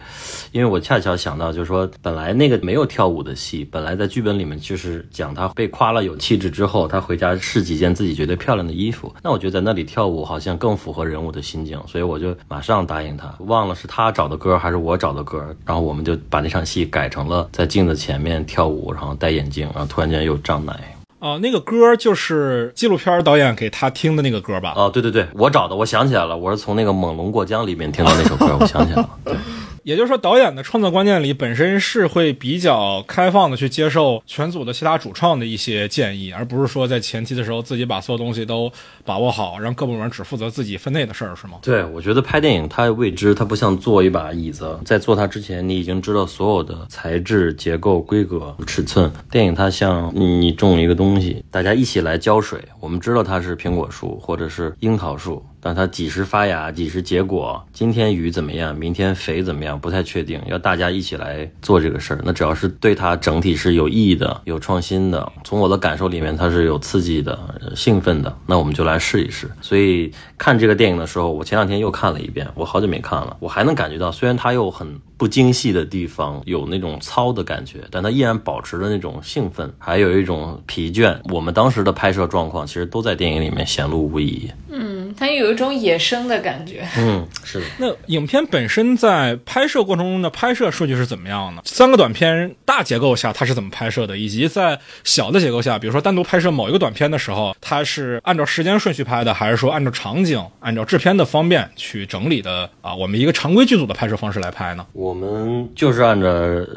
因为我恰巧想到，就是说本来那个没有跳舞的戏，本来在剧本里面就是讲他被夸了有气质之后，他回家试几件自己觉得漂亮的衣服。那我觉得在那里跳舞好像更符合人物的心境，所以我就马上答应他。忘了是他找的歌还是我找的歌，然后我们就把那场戏改成了在镜子前面。跳舞，然后戴眼镜，然后突然间又胀奶。哦，那个歌就是纪录片导演给他听的那个歌吧？哦，对对对，我找的，我想起来了，我是从那个《猛龙过江》里面听到那首歌，我想起来了。对。也就是说，导演的创作观念里本身是会比较开放的去接受全组的其他主创的一些建议，而不是说在前期的时候自己把所有东西都把握好，让各部门只负责自己分内的事儿，是吗？对，我觉得拍电影它未知，它不像坐一把椅子，在坐它之前你已经知道所有的材质、结构、规格、尺寸。电影它像你种一个东西，大家一起来浇水，我们知道它是苹果树或者是樱桃树。但它几时发芽，几时结果？今天雨怎么样？明天肥怎么样？不太确定。要大家一起来做这个事儿，那只要是对它整体是有意义的、有创新的，从我的感受里面它是有刺激的、兴奋的，那我们就来试一试。所以看这个电影的时候，我前两天又看了一遍，我好久没看了，我还能感觉到，虽然它又很不精细的地方，有那种糙的感觉，但它依然保持着那种兴奋，还有一种疲倦。我们当时的拍摄状况，其实都在电影里面显露无遗。嗯，它有一种野生的感觉。嗯，是的。那影片本身在拍摄过程中的拍摄顺序是怎么样呢？三个短片大结构下它是怎么拍摄的？以及在小的结构下，比如说单独拍摄某一个短片的时候，它是按照时间顺序拍的，还是说按照场景、按照制片的方便去整理的？啊，我们一个常规剧组的拍摄方式来拍呢？我们就是按照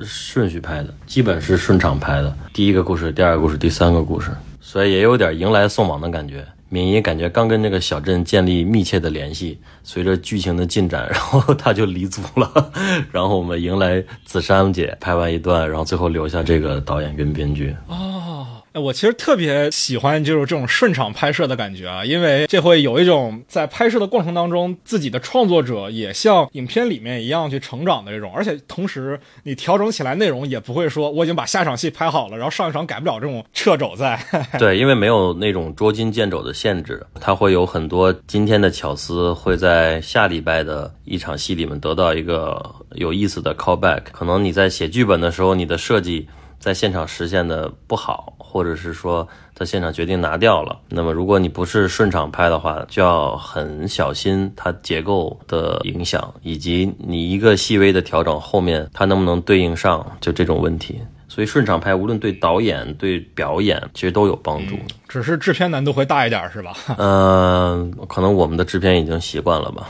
顺序拍的，基本是顺场拍的。第一个故事，第二个故事，第三个故事，所以也有点迎来送往的感觉。敏仪感觉刚跟这个小镇建立密切的联系，随着剧情的进展，然后他就离组了，然后我们迎来紫珊姐拍完一段，然后最后留下这个导演跟编剧。哦。我其实特别喜欢就是这种顺场拍摄的感觉啊，因为这会有一种在拍摄的过程当中，自己的创作者也像影片里面一样去成长的这种，而且同时你调整起来内容也不会说我已经把下场戏拍好了，然后上一场改不了这种掣肘在。对，因为没有那种捉襟见肘的限制，它会有很多今天的巧思会在下礼拜的一场戏里面得到一个有意思的 callback。可能你在写剧本的时候，你的设计。在现场实现的不好，或者是说在现场决定拿掉了，那么如果你不是顺场拍的话，就要很小心它结构的影响，以及你一个细微的调整后面它能不能对应上，就这种问题。所以顺场拍无论对导演对表演其实都有帮助，只是制片难度会大一点，是吧？嗯，可能我们的制片已经习惯了吧。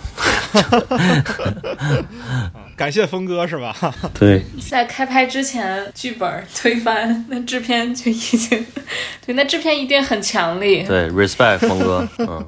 感谢峰哥，是吧？对，在开拍之前剧本推翻，那制片就已经对，那制片一定很强力。对，respect 峰哥，嗯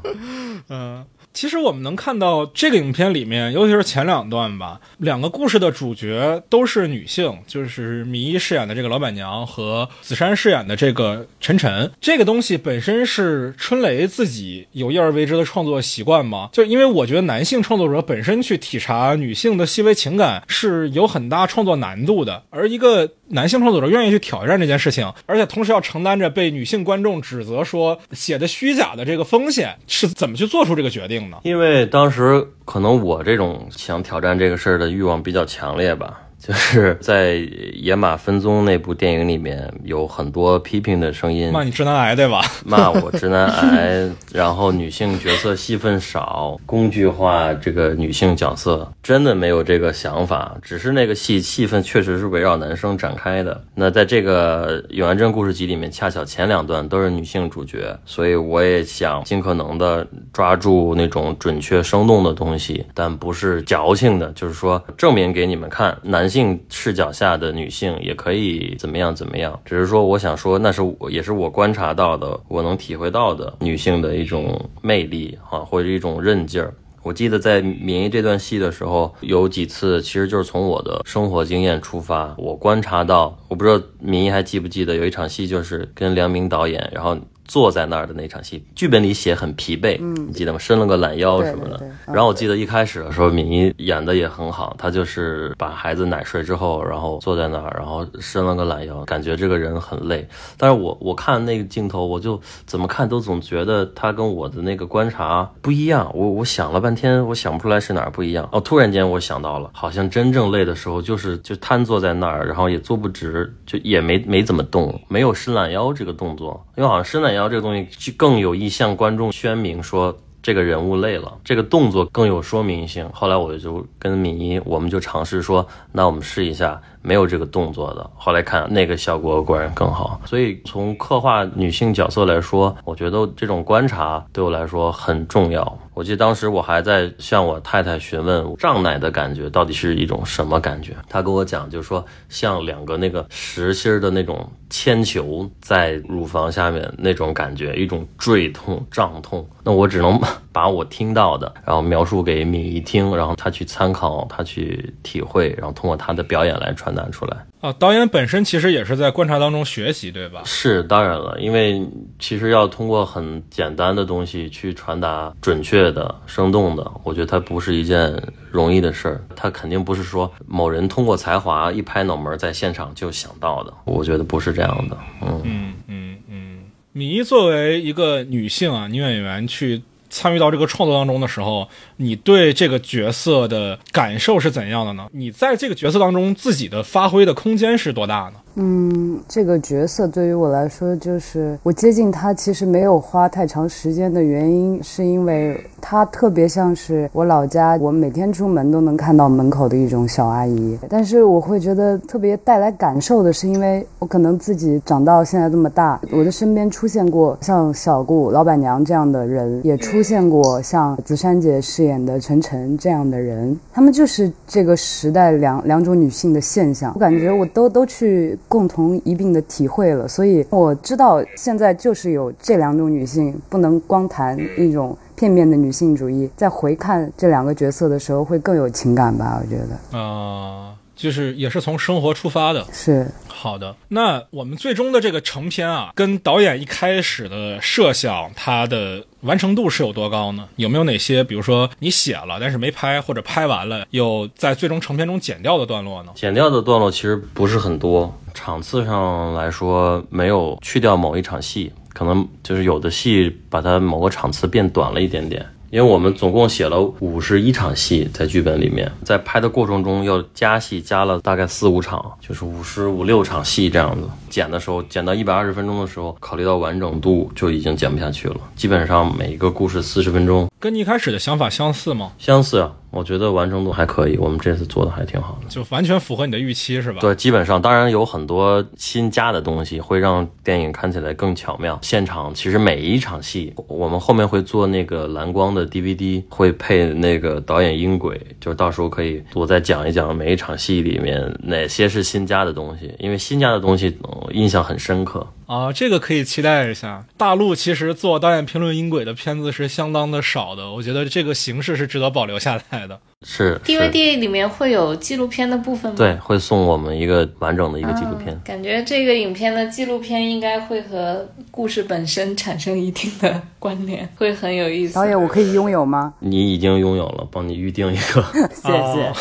嗯。其实我们能看到这个影片里面，尤其是前两段吧，两个故事的主角都是女性，就是米一饰演的这个老板娘和紫珊饰演的这个晨晨。这个东西本身是春雷自己有意而为之的创作习惯吗？就因为我觉得男性创作者本身去体察女性的细微情感是有很大创作难度的，而一个男性创作者愿意去挑战这件事情，而且同时要承担着被女性观众指责说写的虚假的这个风险，是怎么去做出这个决定因为当时可能我这种想挑战这个事儿的欲望比较强烈吧。就是在《野马分鬃》那部电影里面有很多批评的声音，骂你直男癌对吧？骂我直男癌，然后女性角色戏份少，工具化这个女性角色，真的没有这个想法，只是那个戏戏份确实是围绕男生展开的。那在这个《永安镇故事集》里面，恰巧前两段都是女性主角，所以我也想尽可能的抓住那种准确生动的东西，但不是矫情的，就是说证明给你们看男。性视角下的女性也可以怎么样怎么样，只是说我想说，那是我也是我观察到的，我能体会到的女性的一种魅力啊，或者一种韧劲儿。我记得在民一这段戏的时候，有几次其实就是从我的生活经验出发，我观察到，我不知道敏仪还记不记得有一场戏，就是跟梁明导演，然后。坐在那儿的那场戏，剧本里写很疲惫，嗯，你记得吗？伸了个懒腰什么的。然后我记得一开始的时候，敏仪演的也很好，她就是把孩子奶睡之后，然后坐在那儿，然后伸了个懒腰，感觉这个人很累。但是我我看那个镜头，我就怎么看都总觉得他跟我的那个观察不一样。我我想了半天，我想不出来是哪儿不一样。哦，突然间我想到了，好像真正累的时候就是就瘫坐在那儿，然后也坐不直，就也没没怎么动，没有伸懒腰这个动作，因为好像伸懒腰。然后这个东西就更有意向观众宣明说这个人物累了，这个动作更有说明性。后来我就跟敏一，我们就尝试说，那我们试一下没有这个动作的。后来看那个效果果然更好。所以从刻画女性角色来说，我觉得这种观察对我来说很重要。我记得当时我还在向我太太询问胀奶的感觉到底是一种什么感觉，她跟我讲，就是说像两个那个实心的那种铅球在乳房下面那种感觉，一种坠痛、胀痛。那我只能 把我听到的，然后描述给敏仪听，然后她去参考，她去体会，然后通过她的表演来传达出来。啊，导演本身其实也是在观察当中学习，对吧？是，当然了，因为其实要通过很简单的东西去传达准确的、生动的，我觉得它不是一件容易的事儿。它肯定不是说某人通过才华一拍脑门在现场就想到的，我觉得不是这样的。嗯嗯嗯嗯，米一作为一个女性啊，女演员去。参与到这个创作当中的时候，你对这个角色的感受是怎样的呢？你在这个角色当中自己的发挥的空间是多大呢？嗯，这个角色对于我来说，就是我接近他其实没有花太长时间的原因，是因为他特别像是我老家，我每天出门都能看到门口的一种小阿姨。但是我会觉得特别带来感受的是，因为我可能自己长到现在这么大，我的身边出现过像小顾老板娘这样的人，也出现过像紫珊姐饰演的晨晨这样的人，他们就是这个时代两两种女性的现象。我感觉我都都去。共同一并的体会了，所以我知道现在就是有这两种女性，不能光谈一种片面的女性主义。在回看这两个角色的时候，会更有情感吧？我觉得啊，就是也是从生活出发的，是好的。那我们最终的这个成片啊，跟导演一开始的设想，它的。完成度是有多高呢？有没有哪些，比如说你写了但是没拍，或者拍完了又在最终成片中剪掉的段落呢？剪掉的段落其实不是很多，场次上来说没有去掉某一场戏，可能就是有的戏把它某个场次变短了一点点。因为我们总共写了五十一场戏在剧本里面，在拍的过程中要加戏，加了大概四五场，就是五十五六场戏这样子。剪的时候，剪到一百二十分钟的时候，考虑到完整度，就已经剪不下去了。基本上每一个故事四十分钟，跟你一开始的想法相似吗？相似啊。我觉得完成度还可以，我们这次做的还挺好的，就完全符合你的预期，是吧？对，基本上，当然有很多新加的东西会让电影看起来更巧妙。现场其实每一场戏，我们后面会做那个蓝光的 DVD，会配那个导演音轨，就是到时候可以我再讲一讲每一场戏里面哪些是新加的东西，因为新加的东西我印象很深刻。啊，这个可以期待一下。大陆其实做导演评论音轨的片子是相当的少的，我觉得这个形式是值得保留下来的。是 DVD 里面会有纪录片的部分吗？对，会送我们一个完整的一个纪录片。嗯感觉这个影片的纪录片应该会和故事本身产生一定的关联，会很有意思。导演，我可以拥有吗？你已经拥有了，帮你预定一个。谢谢。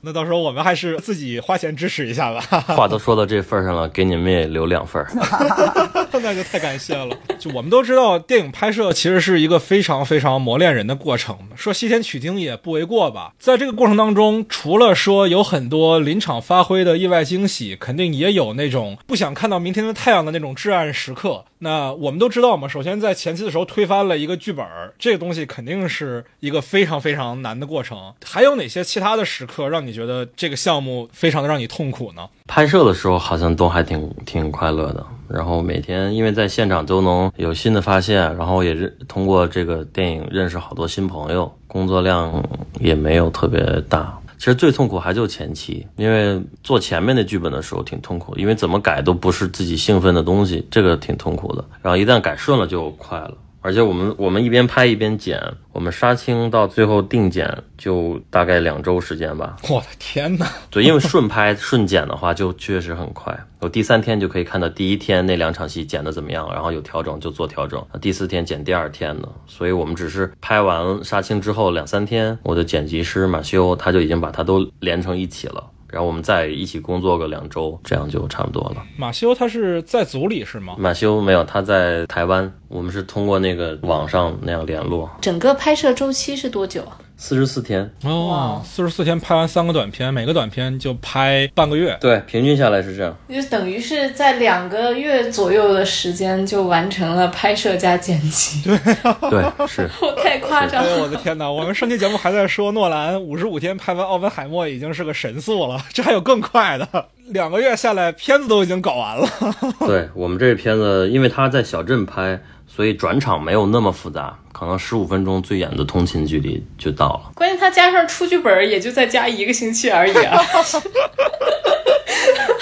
那到时候我们还是自己花钱支持一下吧。话都说到这份儿上了，给你们也留两份儿。哈哈哈那就太感谢了。就我们都知道，电影拍摄其实是一个非常非常磨练人的过程，说西天取经也不为过吧。在这个过程当中，除了说有很多临场发挥的意外惊喜，肯定也有那种不想看到明天的太阳的那种至暗时刻。那我们都知道嘛，首先在前期的时候推翻了一个剧本，这个东西肯定是一个非常非常难的过程。还有哪些其他的时刻让你觉得这个项目非常的让你痛苦呢？拍摄的时候好像都还挺挺快乐的，然后每天因为在现场都能有新的发现，然后也认通过这个电影认识好多新朋友，工作量也没有特别大。其实最痛苦还就前期，因为做前面的剧本的时候挺痛苦，因为怎么改都不是自己兴奋的东西，这个挺痛苦的。然后一旦改顺了就快了。而且我们我们一边拍一边剪，我们杀青到最后定剪就大概两周时间吧。我的天哪！对，因为顺拍顺剪的话就确实很快，我第三天就可以看到第一天那两场戏剪的怎么样，然后有调整就做调整，第四天剪第二天的。所以我们只是拍完杀青之后两三天，我的剪辑师马修他就已经把它都连成一起了。然后我们再一起工作个两周，这样就差不多了。马修他是在组里是吗？马修没有，他在台湾，我们是通过那个网上那样联络。整个拍摄周期是多久啊？四十四天，哦，四十四天拍完三个短片，每个短片就拍半个月。对，平均下来是这样。就等于是在两个月左右的时间就完成了拍摄加剪辑。对，对，是。我太夸张了。哎我的天哪！我们上期节目还在说诺兰五十五天拍完《奥本海默》已经是个神速了，这还有更快的，两个月下来片子都已经搞完了。对我们这个片子，因为他在小镇拍，所以转场没有那么复杂，可能十五分钟最远的通勤距离就到了。关键他加上出剧本也就再加一个星期而已啊。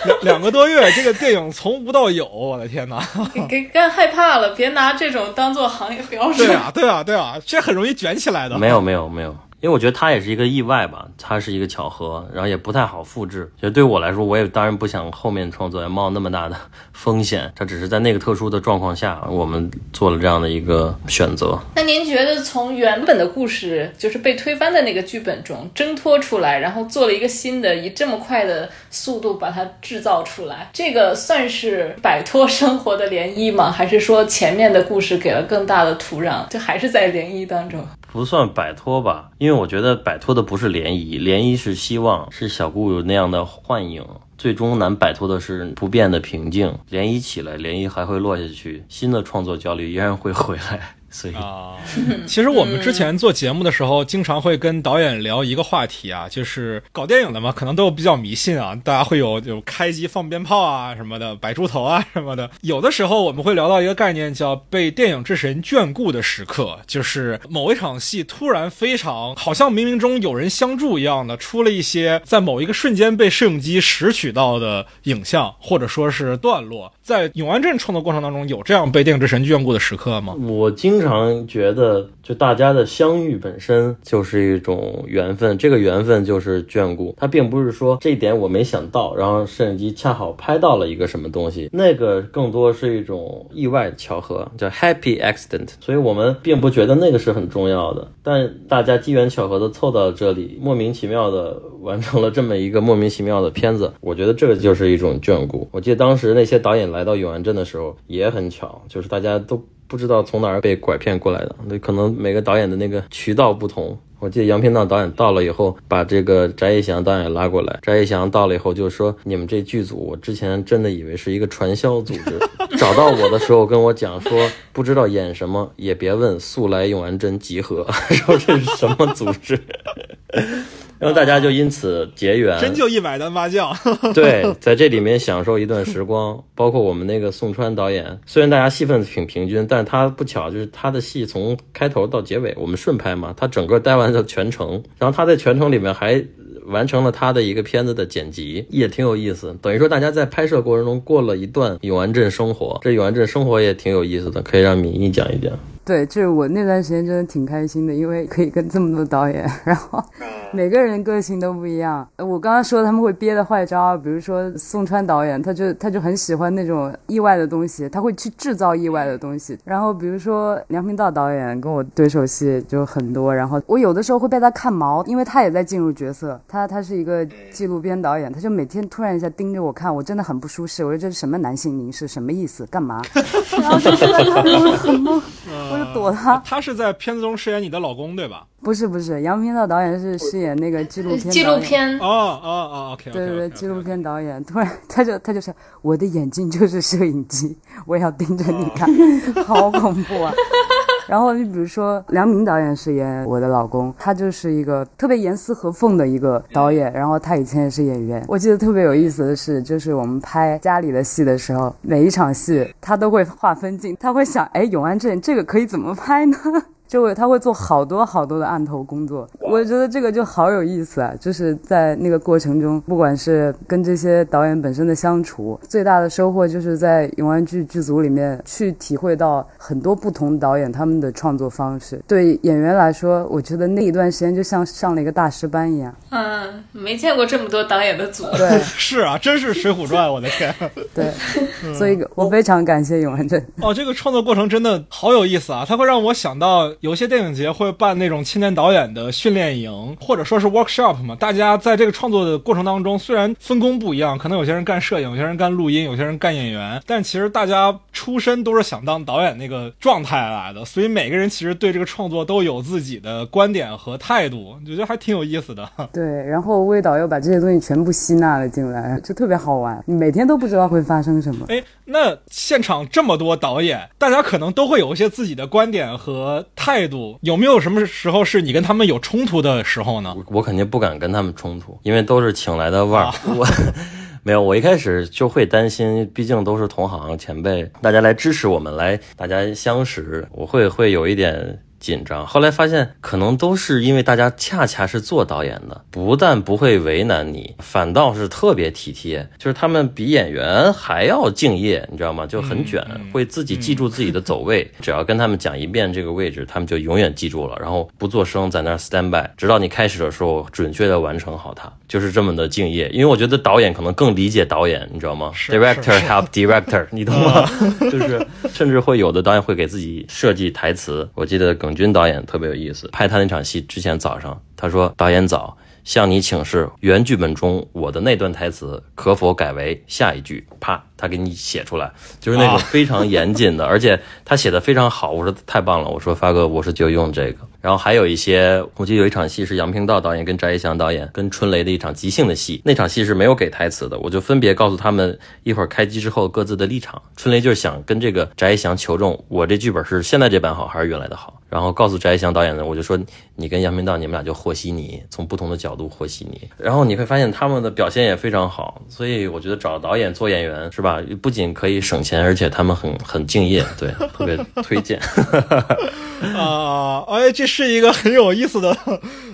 两 两个多月，这个电影从无到有，我的天哪！给给干害怕了，别拿这种当做行业标准。对啊，对啊，对啊，这很容易卷起来的。没有，没有，没有。因为我觉得它也是一个意外吧，它是一个巧合，然后也不太好复制。其实对我来说，我也当然不想后面创作要冒那么大的 风险。它只是在那个特殊的状况下，我们做了这样的一个选择。那您觉得从原本的故事，就是被推翻的那个剧本中挣脱出来，然后做了一个新的，以这么快的速度把它制造出来，这个算是摆脱生活的涟漪吗？还是说前面的故事给了更大的土壤，就还是在涟漪当中？不算摆脱吧，因为我觉得摆脱的不是涟漪，涟漪是希望，是小顾有那样的幻影。最终难摆脱的是不变的平静。涟漪起来，涟漪还会落下去，新的创作焦虑依然会回来。所以啊，其实我们之前做节目的时候，经常会跟导演聊一个话题啊，就是搞电影的嘛，可能都比较迷信啊，大家会有有开机放鞭炮啊什么的，摆猪头啊什么的。有的时候我们会聊到一个概念，叫被电影之神眷顾的时刻，就是某一场戏突然非常好像冥冥中有人相助一样的，出了一些在某一个瞬间被摄影机拾取到的影像，或者说是段落。在永安镇创作过程当中，有这样被电影之神眷顾的时刻吗？我经经常觉得，就大家的相遇本身就是一种缘分，这个缘分就是眷顾。它并不是说这一点我没想到，然后摄影机恰好拍到了一个什么东西，那个更多是一种意外巧合，叫 happy accident。所以我们并不觉得那个是很重要的，但大家机缘巧合的凑到这里，莫名其妙的完成了这么一个莫名其妙的片子，我觉得这个就是一种眷顾。我记得当时那些导演来到永安镇的时候也很巧，就是大家都不知道从哪儿被拐骗过来的，那可能每个导演的那个渠道不同。我记得杨平道导演到了以后，把这个翟一翔导演拉过来。翟一翔到了以后就说：“你们这剧组，我之前真的以为是一个传销组织，找到我的时候跟我讲说，不知道演什么，也别问，速来永安镇集合。说这是什么组织？” 然后大家就因此结缘，真就一百单八将。对，在这里面享受一段时光，包括我们那个宋川导演，虽然大家戏份挺平均，但他不巧就是他的戏从开头到结尾，我们顺拍嘛，他整个待完的全程，然后他在全程里面还完成了他的一个片子的剪辑，也挺有意思。等于说大家在拍摄过程中过了一段永安镇生活，这永安镇生活也挺有意思的，可以让敏一讲一讲。对，就是我那段时间真的挺开心的，因为可以跟这么多导演，然后 每个人个性都不一样。呃我刚刚说他们会憋的坏招，比如说宋川导演，他就他就很喜欢那种意外的东西，他会去制造意外的东西。然后比如说梁平道导演跟我对手戏就很多，然后我有的时候会被他看毛，因为他也在进入角色，他他是一个纪录片导演，他就每天突然一下盯着我看，我真的很不舒适。我说这是什么男性凝视，什么意思？干嘛？然后就真的看着我很懵，躲他。他是在片子中饰演你的老公，对吧？不是不是，杨平的导演是饰演那个纪录片。纪录。片哦哦哦，OK，对对对，纪录片导演突然他就他就说我的眼睛就是摄影机，我要盯着你看，好恐怖啊！然后你比如说梁明导演饰演我的老公，他就是一个特别严丝合缝的一个导演，然后他以前也是演员。我记得特别有意思的是，就是我们拍家里的戏的时候，每一场戏他都会划分镜，他会想，哎，永安镇这个可以怎么拍呢？就会他会做好多好多的案头工作，我觉得这个就好有意思啊！就是在那个过程中，不管是跟这些导演本身的相处，最大的收获就是在永安剧剧组里面去体会到很多不同导演他们的创作方式。对演员来说，我觉得那一段时间就像上了一个大师班一样。嗯，没见过这么多导演的组。对 是啊，真是《水浒传》，我的天！对，所以我非常感谢永安镇。哦，这个创作过程真的好有意思啊！它会让我想到，有些电影节会办那种青年导演的训练营，或者说是 workshop 嘛。大家在这个创作的过程当中，虽然分工不一样，可能有些人干摄影，有些人干录音，有些人干演员，但其实大家出身都是想当导演那个状态来的，所以每个人其实对这个创作都有自己的观点和态度，我觉得还挺有意思的。对，然后魏导又把这些东西全部吸纳了进来，就特别好玩。你每天都不知道会发生什么。哎，那现场这么多导演，大家可能都会有一些自己的观点和态度，有没有什么时候是你跟他们有冲突的时候呢？我我肯定不敢跟他们冲突，因为都是请来的腕儿。我 没有，我一开始就会担心，毕竟都是同行前辈，大家来支持我们，来大家相识，我会会有一点。紧张，后来发现可能都是因为大家恰恰是做导演的，不但不会为难你，反倒是特别体贴，就是他们比演员还要敬业，你知道吗？就很卷，会自己记住自己的走位，只要跟他们讲一遍这个位置，他们就永远记住了，然后不做声，在那儿 stand by，直到你开始的时候准确的完成好它，就是这么的敬业。因为我觉得导演可能更理解导演，你知道吗？Director help director，你懂吗？就是甚至会有的导演会给自己设计台词，我记得。耿军导演特别有意思，拍他那场戏之前早上，他说：“导演早，向你请示，原剧本中我的那段台词可否改为下一句？”啪，他给你写出来，就是那种非常严谨的，而且他写的非常好。我说太棒了，我说发哥，我说就用这个。然后还有一些，我记得有一场戏是杨平道导演跟翟一翔导演跟春雷的一场即兴的戏，那场戏是没有给台词的，我就分别告诉他们一会儿开机之后各自的立场。春雷就是想跟这个翟一翔求证，我这剧本是现在这版好还是原来的好。然后告诉翟一翔导演呢，我就说你跟杨平道你们俩就和稀泥，从不同的角度和稀泥。然后你会发现他们的表现也非常好，所以我觉得找导演做演员是吧？不仅可以省钱，而且他们很很敬业，对，特别推荐。啊，哎，这是一个很有意思的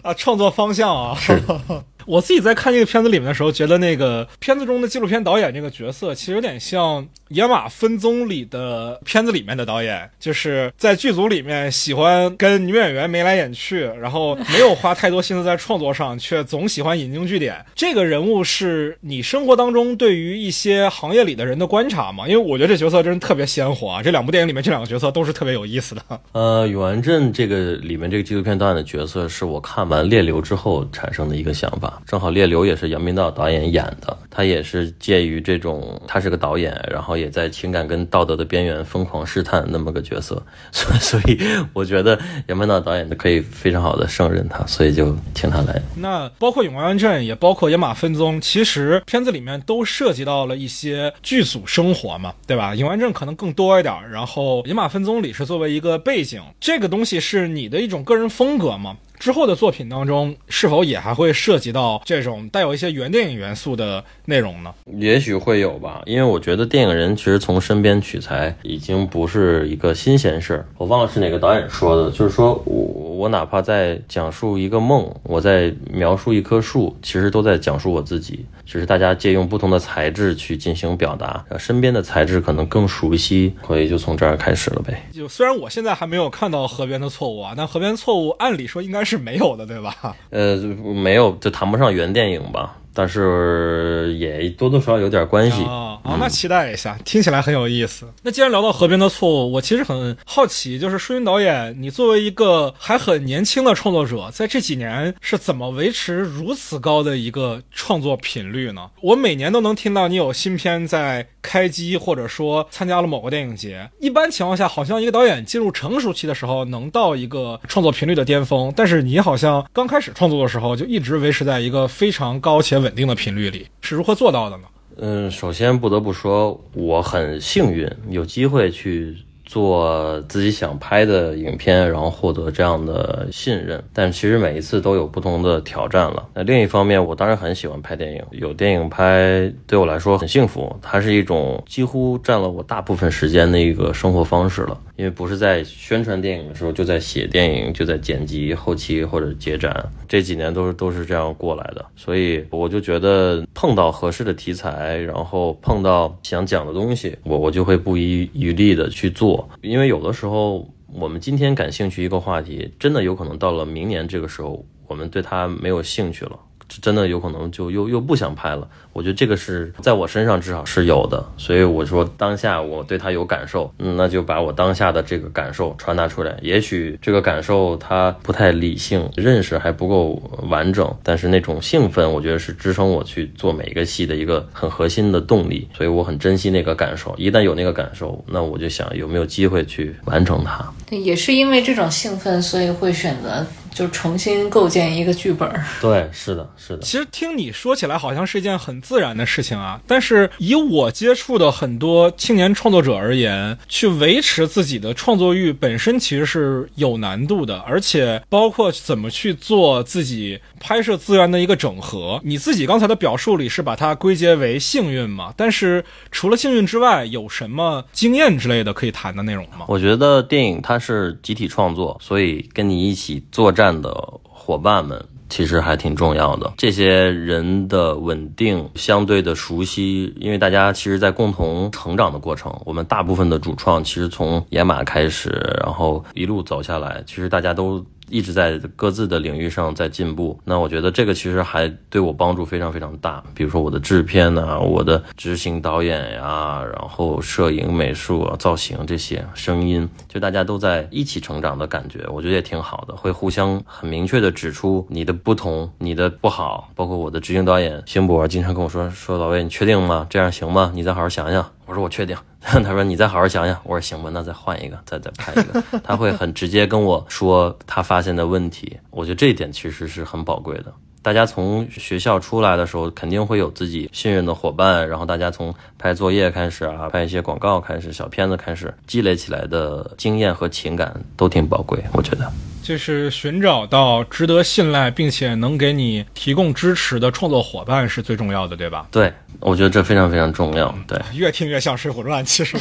啊创作方向啊。是。我自己在看这个片子里面的时候，觉得那个片子中的纪录片导演这个角色，其实有点像《野马分鬃》里的片子里面的导演，就是在剧组里面喜欢跟女演员眉来眼去，然后没有花太多心思在创作上，却总喜欢引经据典。这个人物是你生活当中对于一些行业里的人的观察吗？因为我觉得这角色真是特别鲜活啊！这两部电影里面这两个角色都是特别有意思的。呃，永安镇这个里面这个纪录片导演的角色，是我看完《猎流》之后产生的一个想法。正好《烈流》也是杨明道导演演的，他也是介于这种，他是个导演，然后也在情感跟道德的边缘疯狂试探那么个角色，所以所以我觉得杨明道导演可以非常好的胜任他，所以就请他来。那包括永安镇，也包括野马分鬃，其实片子里面都涉及到了一些剧组生活嘛，对吧？永安镇可能更多一点，然后野马分鬃里是作为一个背景，这个东西是你的一种个人风格吗？之后的作品当中，是否也还会涉及到这种带有一些原电影元素的内容呢？也许会有吧，因为我觉得电影人其实从身边取材已经不是一个新鲜事儿。我忘了是哪个导演说的，就是说我我哪怕在讲述一个梦，我在描述一棵树，其实都在讲述我自己。只是大家借用不同的材质去进行表达，呃身边的材质可能更熟悉，所以就从这儿开始了呗。就虽然我现在还没有看到河边的错误啊，但河边错误按理说应该是是没有的，对吧？呃，没有，就谈不上原电影吧，但是也多多少少有点关系。哦，好，那期待一下，听起来很有意思。那既然聊到河边的错误，我其实很好奇，就是舒云导演，你作为一个还很年轻的创作者，在这几年是怎么维持如此高的一个创作频率呢？我每年都能听到你有新片在开机，或者说参加了某个电影节。一般情况下，好像一个导演进入成熟期的时候能到一个创作频率的巅峰，但是你好像刚开始创作的时候就一直维持在一个非常高且稳定的频率里，是如何做到的呢？嗯，首先不得不说，我很幸运，有机会去做自己想拍的影片，然后获得这样的信任。但其实每一次都有不同的挑战了。那另一方面，我当然很喜欢拍电影，有电影拍对我来说很幸福，它是一种几乎占了我大部分时间的一个生活方式了。因为不是在宣传电影的时候，就在写电影，就在剪辑、后期或者结展，这几年都是都是这样过来的。所以我就觉得碰到合适的题材，然后碰到想讲的东西，我我就会不遗余力的去做。因为有的时候我们今天感兴趣一个话题，真的有可能到了明年这个时候，我们对它没有兴趣了。真的有可能就又又不想拍了，我觉得这个是在我身上至少是有的，所以我说当下我对他有感受，嗯，那就把我当下的这个感受传达出来。也许这个感受它不太理性，认识还不够完整，但是那种兴奋，我觉得是支撑我去做每一个戏的一个很核心的动力，所以我很珍惜那个感受。一旦有那个感受，那我就想有没有机会去完成它。对，也是因为这种兴奋，所以会选择就重新构建一个剧本。对，是的，是的。其实听你说起来好像是一件很自然的事情啊，但是以我接触的很多青年创作者而言，去维持自己的创作欲本身其实是有难度的，而且包括怎么去做自己拍摄资源的一个整合。你自己刚才的表述里是把它归结为幸运嘛？但是除了幸运之外，有什么经验之类的可以谈的内容吗？我觉得电影它是集体创作，所以跟你一起作战的伙伴们。其实还挺重要的，这些人的稳定、相对的熟悉，因为大家其实，在共同成长的过程，我们大部分的主创其实从野马开始，然后一路走下来，其实大家都。一直在各自的领域上在进步，那我觉得这个其实还对我帮助非常非常大。比如说我的制片呐，我的执行导演呀，然后摄影、美术啊、造型这些，声音，就大家都在一起成长的感觉，我觉得也挺好的，会互相很明确的指出你的不同、你的不好。包括我的执行导演星博经常跟我说：“说老魏，你确定吗？这样行吗？你再好好想想。”我说：“我确定。”他说：“你再好好想想。”我说：“行吧，那再换一个，再再拍一个。”他会很直接跟我说他发现的问题。我觉得这一点其实是很宝贵的。大家从学校出来的时候，肯定会有自己信任的伙伴，然后大家从拍作业开始啊，拍一些广告开始，小片子开始，积累起来的经验和情感都挺宝贵。我觉得。就是寻找到值得信赖并且能给你提供支持的创作伙伴是最重要的，对吧？对，我觉得这非常非常重要。对，越听越像《水浒传》，其实。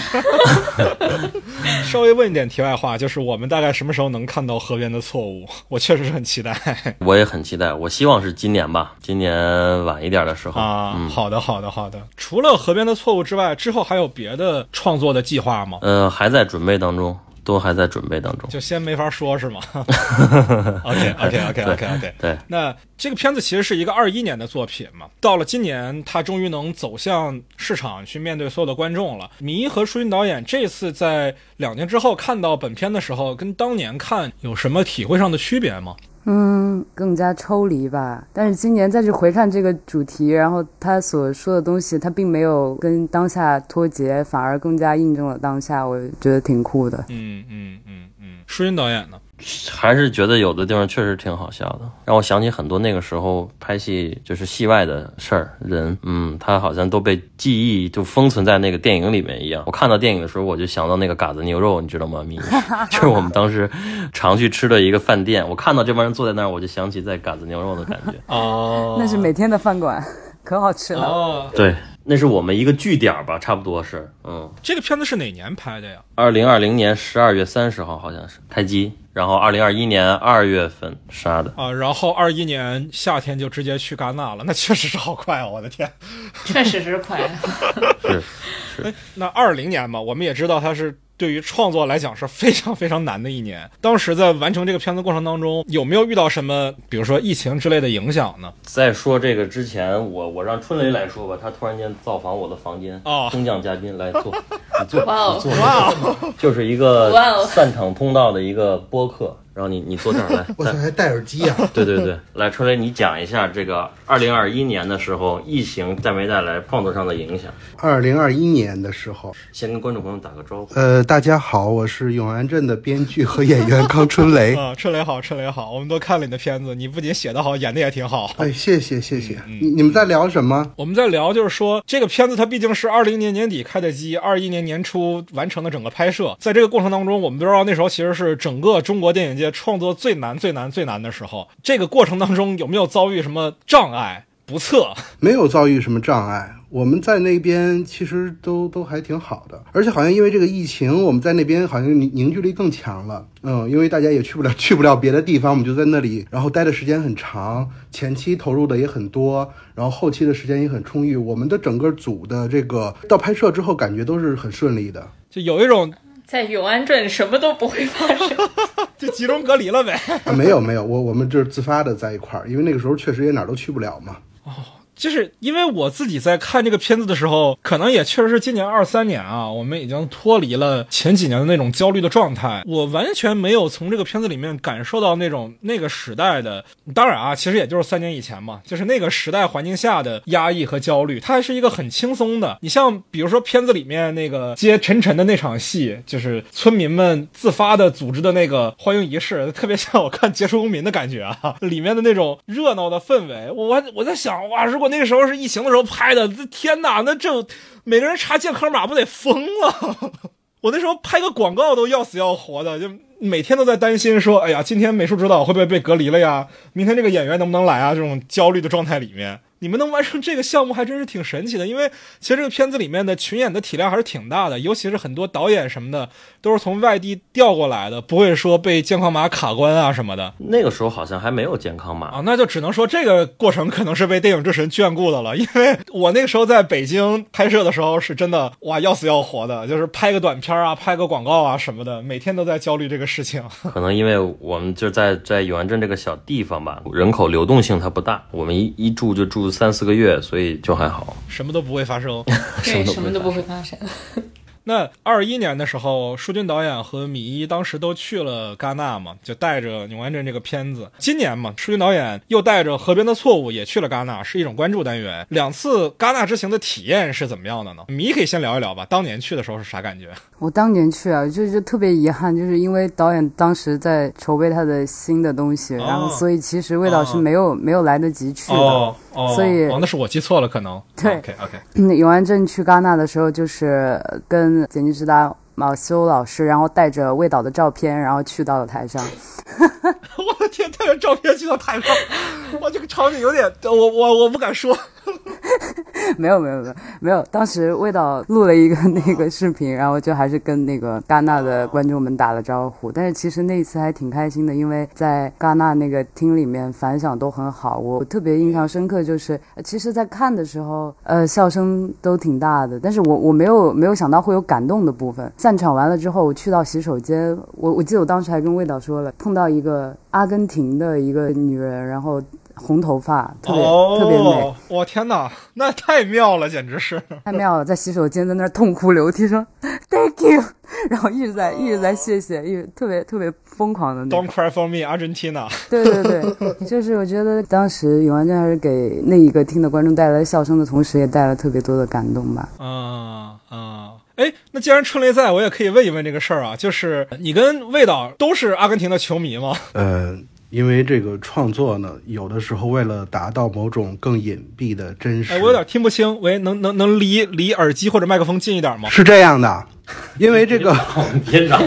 稍微问一点题外话，就是我们大概什么时候能看到河边的错误？我确实是很期待。我也很期待，我希望是今年吧，今年晚一点的时候啊。好的，好的，好的。除了河边的错误之外，之后还有别的创作的计划吗？呃，还在准备当中。都还在准备当中，就先没法说，是吗？OK OK OK OK OK。对，那这个片子其实是一个二一年的作品嘛，到了今年，它终于能走向市场去面对所有的观众了。迷和舒云导演这次在两年之后看到本片的时候，跟当年看有什么体会上的区别吗？嗯，更加抽离吧。但是今年再去回看这个主题，然后他所说的东西，他并没有跟当下脱节，反而更加印证了当下。我觉得挺酷的。嗯嗯嗯嗯，舒云导演呢？还是觉得有的地方确实挺好笑的，让我想起很多那个时候拍戏就是戏外的事儿人，嗯，他好像都被记忆就封存在那个电影里面一样。我看到电影的时候，我就想到那个嘎子牛肉，你知道吗？米 就是我们当时常去吃的一个饭店。我看到这帮人坐在那儿，我就想起在嘎子牛肉的感觉。哦，那是每天的饭馆。可好吃了哦！对，那是我们一个据点吧，差不多是，嗯，这个片子是哪年拍的呀？二零二零年十二月三十号好像是开机，然后二零二一年二月份杀的。啊，然后二一年夏天就直接去戛纳了，那确实是好快啊！我的天，确实是快。是是，那二零年嘛，我们也知道他是对于创作来讲是非常非常难的一年。当时在完成这个片子过程当中，有没有遇到什么，比如说疫情之类的影响呢？在说这个之前，我我让春雷来说吧，他突然间造访我的房间，哦。空降嘉宾来坐，你坐，你坐，哇哦，就是一个散场通道的一个播客，然后你你坐这儿来，我操，还戴耳机啊！对对对，来春雷，你讲一下这个二零二一年的时候，疫情带没带来创作上的影响？二零二一年的时候，先跟观众朋友打个招呼。呃，大家好，我是永安镇的编剧和演员康春雷。啊，春雷好，春雷好，我们都看了你的片子，你不仅写得好，演的也挺好。哎，谢谢谢谢。你你们在聊什么？我们在聊，就是说这个片子它毕竟是二零年年底开的机，二一年年初完成的整个拍摄，在这个过程当中，我们都知道那时候其实是整个中国电影界创作最难、最难、最难的时候。这个过程当中有没有遭遇什么障碍、不测？没有遭遇什么障碍。我们在那边其实都都还挺好的，而且好像因为这个疫情，我们在那边好像凝凝聚力更强了。嗯，因为大家也去不了 去不了别的地方，我们就在那里，然后待的时间很长，前期投入的也很多，然后后期的时间也很充裕。我们的整个组的这个到拍摄之后，感觉都是很顺利的。就有一种在永安镇什么都不会发生。就集中隔离了呗。啊，没有没有，我我们就是自发的在一块儿，因为那个时候确实也哪儿都去不了嘛。就是因为我自己在看这个片子的时候，可能也确实是今年二三年啊，我们已经脱离了前几年的那种焦虑的状态。我完全没有从这个片子里面感受到那种那个时代的，当然啊，其实也就是三年以前嘛，就是那个时代环境下的压抑和焦虑，它还是一个很轻松的。你像比如说片子里面那个接陈晨的那场戏，就是村民们自发的组织的那个欢迎仪式，特别像我看《杰出公民》的感觉啊，里面的那种热闹的氛围。我我在想，哇，如果我那个时候是疫情的时候拍的，天哪，那这每个人查健康码不得疯了？我那时候拍个广告都要死要活的，就每天都在担心说，哎呀，今天美术指导会不会被隔离了呀？明天这个演员能不能来啊？这种焦虑的状态里面。你们能完成这个项目还真是挺神奇的，因为其实这个片子里面的群演的体量还是挺大的，尤其是很多导演什么的都是从外地调过来的，不会说被健康码卡关啊什么的那个时候好像还没有健康码，啊，那就只能说这个过程可能是被电影之神眷顾的了，因为我那个时候在北京拍摄的时候是真的哇要死要活的，就是拍个短片啊，拍个广告啊什么的，每天都在焦虑这个事情。可能因为我们就在在永安镇这个小地方吧，人口流动性它不大，我们一一住就住三四个月，所以就还好。什么都不会发生。对，什么都不会发生。那二一年的时候，舒军导演和米一当时都去了戛纳嘛，就带着《永安镇》这个片子。今年嘛，舒军导演又带着《河边的错误》也去了戛纳，是一种关注单元。两次戛纳之行的体验是怎么样的呢？米可以先聊一聊吧，当年去的时候是啥感觉？我当年去啊，就就特别遗憾，就是因为导演当时在筹备他的新的东西，然后所以其实味道是没有、没有来得及去的。哦哦，所以哦，那是我记错了，可能。对 OK OK，嗯，永安镇去戛纳的时候，就是跟剪辑指导马修老师，然后带着魏导的照片，然后去到了台上。我的天，带着照片去到台上，哇，这个场景有点，我我我不敢说。没有没有没有没有，当时味道录了一个那个视频，然后就还是跟那个戛纳的观众们打了招呼。但是其实那一次还挺开心的，因为在戛纳那个厅里面反响都很好。我特别印象深刻，就是呃其实，在看的时候，呃，笑声都挺大的，但是我我没有没有想到会有感动的部分。散场完了之后，我去到洗手间，我我记得我当时还跟味道说了，碰到一个阿根廷的一个女人，然后红头发，特别、特别美。哦，我天哪，那太妙了，简直是。太妙了，在洗手间在那儿痛哭流涕说 “thank you”，然后一直在一直在谢谢，一直特别特别疯狂的那种 Don't。cry for me, Argentina。对对对，就是我觉得当时永安镇还是给那一个听的观众带来笑声的同时，也带来特别多的感动吧。嗯嗯！哎，那既然春雷在，我也可以问一问这个事儿啊，就是你跟魏导都是阿根廷的球迷吗？呃，因为这个创作呢，有的时候为了达到某种更隐蔽的真实，哎，我有点听不清，喂，能能能离离耳机或者麦克风近一点吗？是这样的，因为这个 别嚷，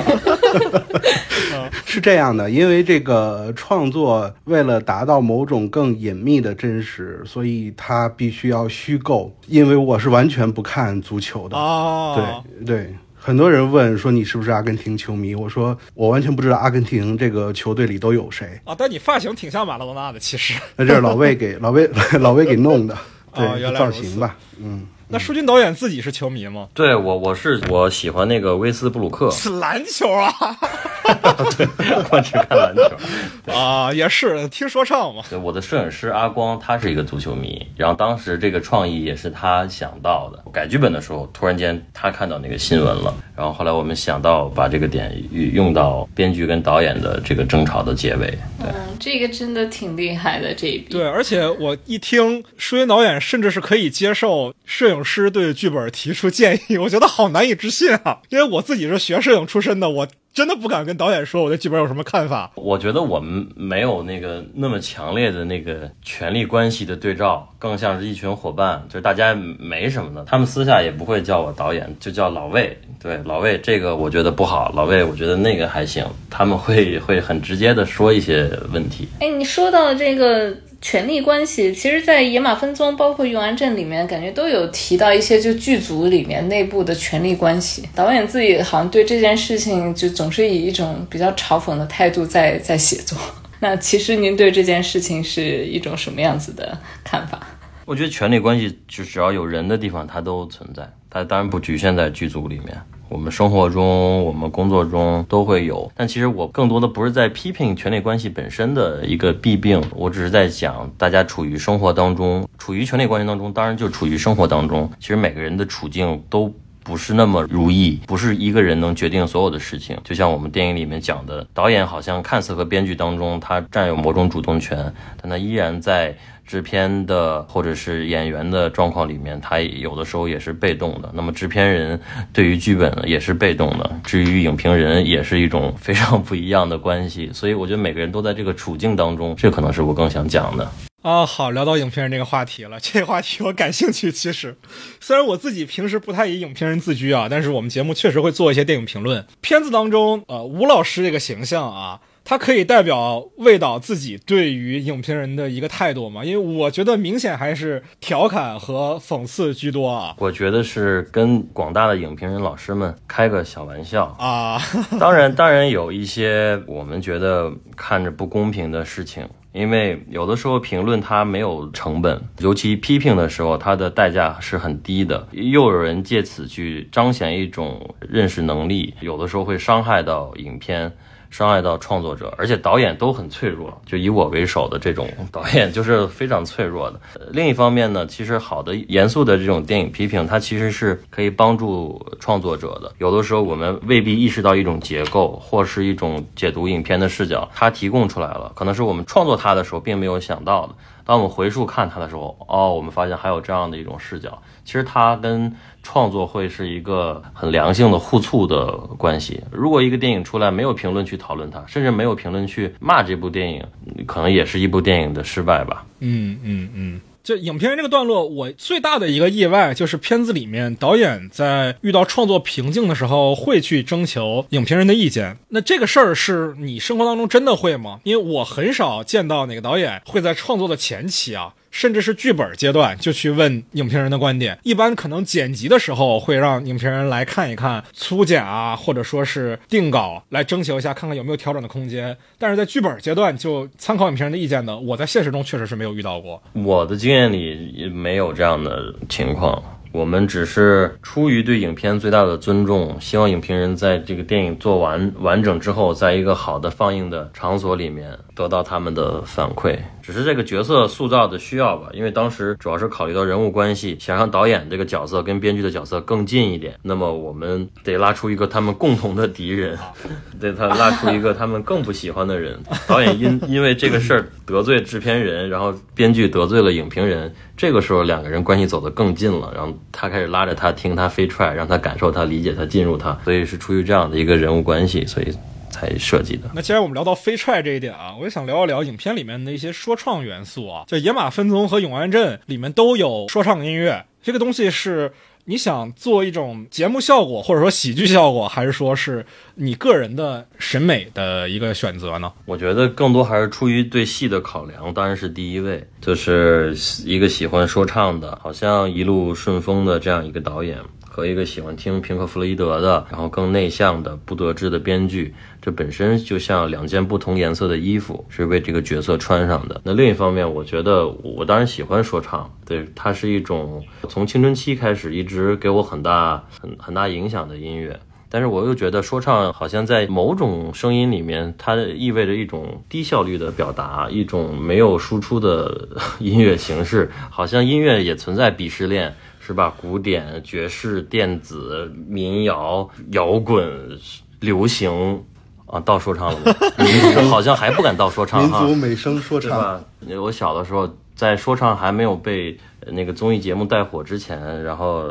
是这样的，因为这个创作为了达到某种更隐秘的真实，所以它必须要虚构。因为我是完全不看足球的，哦，对对。很多人问说你是不是阿根廷球迷？我说我完全不知道阿根廷这个球队里都有谁。啊，但你发型挺像马拉多纳的，其实。那这是老魏给老魏 老魏给弄的，对，造哦原来如此型吧，嗯。那舒军导演自己是球迷吗？对我我是我喜欢那个威斯布鲁克，是篮球啊 我只看篮球。啊，也是听说唱嘛。对，我的摄影师阿光，他是一个足球迷，然后当时这个创意也是他想到的。改剧本的时候，突然间他看到那个新闻了，然后后来我们想到把这个点用到编剧跟导演的这个争吵的结尾。对，嗯，这个真的挺厉害的这一笔。对，而且我一听舒云导演甚至是可以接受摄影师对剧本提出建议，我觉得好难以置信啊！因为我自己是学摄影出身的，我真的不敢跟导演说我对剧本有什么看法。我觉得我们没有那个那么强烈的那个权力关系的对照，更像是一群伙伴，就是大家没什么的。他们私下也不会叫我导演，就叫老魏。对，老魏这个我觉得不好，老魏我觉得那个还行。他们会会很直接的说一些问题。哎，你说到这个权力关系，其实，在《野马分鬃》包括《永安镇》里面，感觉都有提到一些就剧组里面内部的权力关系。导演自己好像对这件事情就总是以一种比较嘲讽的态度在在写作。那其实您对这件事情是一种什么样子的看法？我觉得权力关系就只要有人的地方，它都存在。它当然不局限在剧组里面，我们生活中、我们工作中都会有。但其实我更多的不是在批评权力关系本身的一个弊病，我只是在讲大家处于生活当中，处于权力关系当中，当然就处于生活当中。其实每个人的处境都。不是那么如意，不是一个人能决定所有的事情。就像我们电影里面讲的，导演好像看似和编剧当中他占有某种主动权，但他依然在制片的或者是演员的状况里面，他有的时候也是被动的。那么制片人对于剧本也是被动的，至于影评人也是一种非常不一样的关系。所以我觉得每个人都在这个处境当中，这可能是我更想讲的。啊，好，聊到影评人这个话题了，这个话题我感兴趣。其实，虽然我自己平时不太以影评人自居啊，但是我们节目确实会做一些电影评论。片子当中，呃，吴老师这个形象啊，他可以代表魏导自己对于影评人的一个态度吗？因为我觉得明显还是调侃和讽刺居多啊。我觉得是跟广大的影评人老师们开个小玩笑啊。当然，当然有一些我们觉得看着不公平的事情。因为有的时候评论它没有成本，尤其批评的时候，它的代价是很低的。又有人借此去彰显一种认识能力，有的时候会伤害到影片。伤害到创作者，而且导演都很脆弱，就以我为首的这种导演就是非常脆弱的。另一方面呢，其实好的、严肃的这种电影批评，它其实是可以帮助创作者的。有的时候我们未必意识到一种结构或是一种解读影片的视角，它提供出来了，可能是我们创作它的时候并没有想到的。当我们回溯看它的时候，哦，我们发现还有这样的一种视角。其实它跟创作会是一个很良性的互促的关系。如果一个电影出来没有评论去讨论它，甚至没有评论去骂这部电影，可能也是一部电影的失败吧。嗯嗯嗯。就影片这个段落，我最大的一个意外就是片子里面导演在遇到创作瓶颈的时候会去征求影评人的意见。那这个事儿是你生活当中真的会吗？因为我很少见到哪个导演会在创作的前期啊。甚至是剧本阶段就去问影评人的观点，一般可能剪辑的时候会让影评人来看一看粗剪啊，或者说是定稿来征求一下，看看有没有调整的空间。但是在剧本阶段就参考影评人的意见的，我在现实中确实是没有遇到过。我的经验里也没有这样的情况。我们只是出于对影片最大的尊重，希望影评人在这个电影做完完整之后，在一个好的放映的场所里面得到他们的反馈。只是这个角色塑造的需要吧，因为当时主要是考虑到人物关系，想让导演这个角色跟编剧的角色更近一点。那么我们得拉出一个他们共同的敌人，得他拉出一个他们更不喜欢的人。导演因因为这个事儿得罪制片人，然后编剧得罪了影评人。这个时候两个人关系走得更近了，然后他开始拉着他听他飞踹，让他感受他、理解他、进入他，所以是出于这样的一个人物关系，所以才设计的。那既然我们聊到飞踹这一点啊，我也想聊一聊影片里面的一些说唱元素啊，就《野马分鬃》和《永安镇》里面都有说唱音乐，这个东西是。你想做一种节目效果，或者说喜剧效果，还是说是你个人的审美的一个选择呢？我觉得更多还是出于对戏的考量，当然是第一位，就是一个喜欢说唱的，好像一路顺风的这样一个导演。和一个喜欢听平克·弗洛伊德的，然后更内向的、不得志的编剧，这本身就像两件不同颜色的衣服，是为这个角色穿上的。那另一方面，我觉得我当然喜欢说唱，对它是一种从青春期开始一直给我很大、很很大影响的音乐。但是我又觉得说唱好像在某种声音里面，它意味着一种低效率的表达，一种没有输出的音乐形式，好像音乐也存在鄙视链。是吧？古典、爵士、电子、民谣、摇滚、流行，啊，到说唱了吗？好像还不敢到说唱哈。民族美声说唱，我小的时候。在说唱还没有被那个综艺节目带火之前，然后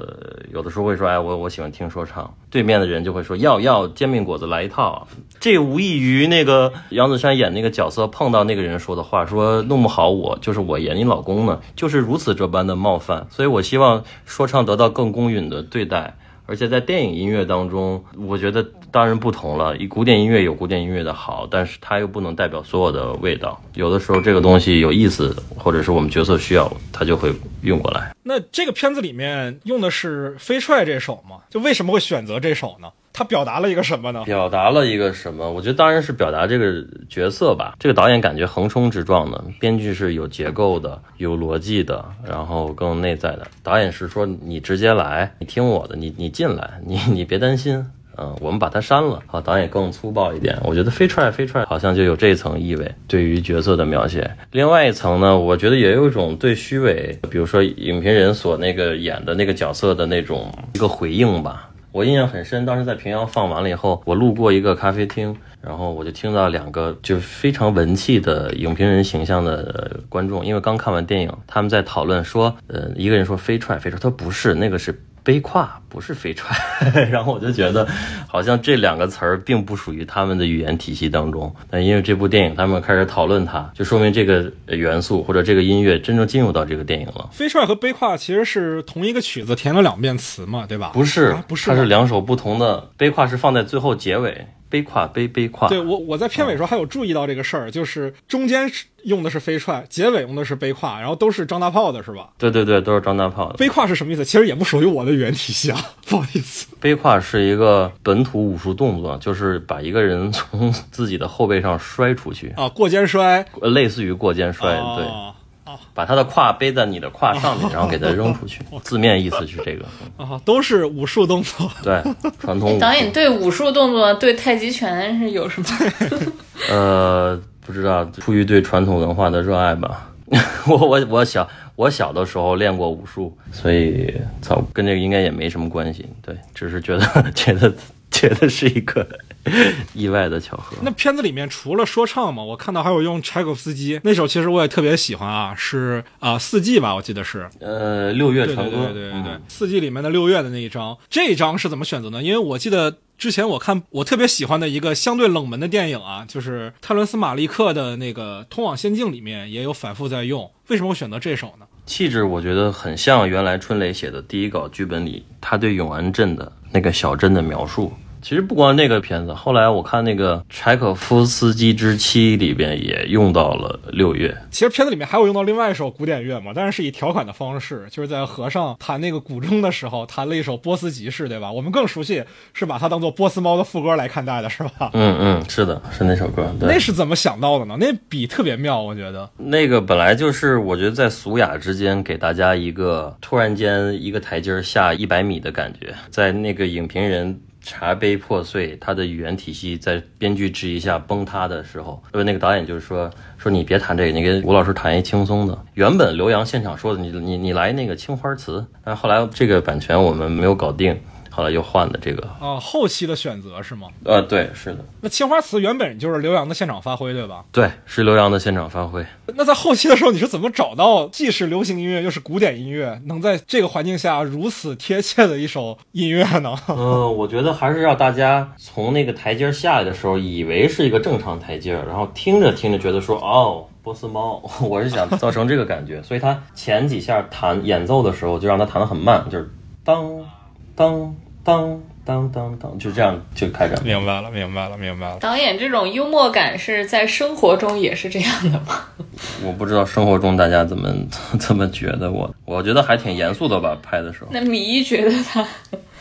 有的时候会说，哎，我我喜欢听说唱。对面的人就会说，要要煎饼果子来一套。这无异于那个杨子姗演那个角色碰到那个人说的话，说弄不好我就是我演你老公呢，就是如此这般的冒犯。所以我希望说唱得到更公允的对待。而且在电影音乐当中，我觉得当然不同了。以古典音乐有古典音乐的好，但是它又不能代表所有的味道。有的时候这个东西有意思，或者是我们角色需要，它就会运过来。那这个片子里面用的是《飞踹》这首吗？就为什么会选择这首呢？他表达了一个什么呢？表达了一个什么？我觉得当然是表达这个角色吧。这个导演感觉横冲直撞的，编剧是有结构的、有逻辑的，然后更内在的。导演是说你直接来，你听我的，你你进来，你你别担心，嗯，我们把它删了。好，导演更粗暴一点。我觉得飞踹飞踹好像就有这一层意味，对于角色的描写。另外一层呢，我觉得也有一种对虚伪，比如说影评人所那个演的那个角色的那种一个回应吧。我印象很深，当时在平遥放完了以后，我路过一个咖啡厅，然后我就听到两个就非常文气的影评人形象的观众，因为刚看完电影，他们在讨论说，呃，一个人说飞踹飞踹，他说不是，那个是。悲跨不是飞踹，然后我就觉得，好像这两个词儿并不属于他们的语言体系当中。但因为这部电影，他们开始讨论它，就说明这个元素或者这个音乐真正进入到这个电影了。飞踹和背胯其实是同一个曲子填了两遍词嘛，对吧？不是，不是，它是两首不同的。背胯是放在最后结尾。背胯背背胯，对我我在片尾时候还有注意到这个事儿，就是中间用的是飞踹，结尾用的是背胯，然后都是张大炮的是吧？对对对，都是张大炮的。背胯是什么意思？其实也不属于我的语言体系啊，不好意思。背胯是一个本土武术动作，就是把一个人从自己的后背上摔出去啊，过肩摔，类似于过肩摔，对。把他的胯背在你的胯上面，然后给他扔出去。字面意思是这个啊，都是武术动作。对，传统。导演对武术动作、对太极拳是有什么？呃，不知道，出于对传统文化的热爱吧。我我我小我小的时候练过武术，所以操，跟这个应该也没什么关系。对，只是觉得觉得觉得是一个。意外的巧合。那片子里面除了说唱嘛，我看到还有用柴可夫斯基那首，其实我也特别喜欢啊，是啊四季吧，我记得是呃六月传歌，对对对对，四季里面的六月的那一张，这一章是怎么选择呢？因为我记得之前我看我特别喜欢的一个相对冷门的电影啊，就是泰伦斯马利克的那个《通往仙境》里面也有反复在用。为什么我选择这首呢？气质我觉得很像原来春雷写的第一稿剧本里他对永安镇的那个小镇的描述。其实不光那个片子，后来我看那个《柴可夫斯基之妻》里边也用到了六月。其实片子里面还有用到另外一首古典乐嘛，但是是以调侃的方式，就是在和尚弹那个古筝的时候弹了一首波斯吉士，对吧？我们更熟悉是把它当做波斯猫的副歌来看待的，是吧？嗯嗯，是的，是那首歌。那是怎么想到的呢？那笔特别妙，我觉得。那个本来就是，我觉得在俗雅之间给大家一个突然间一个台阶下一百米的感觉，在那个影评人。茶杯破碎，他的语言体系在编剧质疑下崩塌的时候，因为那个导演就是说说你别谈这个，你跟吴老师谈一轻松的。原本刘洋现场说的，你你你来那个青花瓷，但后来这个版权我们没有搞定。后来又换的这个啊，后期的选择是吗？呃，对，是的。那青花瓷原本就是刘洋的现场发挥，对吧？对，是刘洋的现场发挥。那在后期的时候，你是怎么找到既是流行音乐又是古典音乐，能在这个环境下如此贴切的一首音乐呢？嗯，我觉得还是让大家从那个台阶下来的时候，以为是一个正常台阶，然后听着听着觉得说，哦，波斯猫，我是想造成这个感觉，所以他前几下弹演奏的时候就让他弹得很慢，就是。当当当当当当，就这样就开展。明白了，明白了，明白了。导演这种幽默感是在生活中也是这样的吗？我不知道生活中大家怎么 怎么觉得我，我觉得还挺严肃的吧，拍的时候。那米一觉得他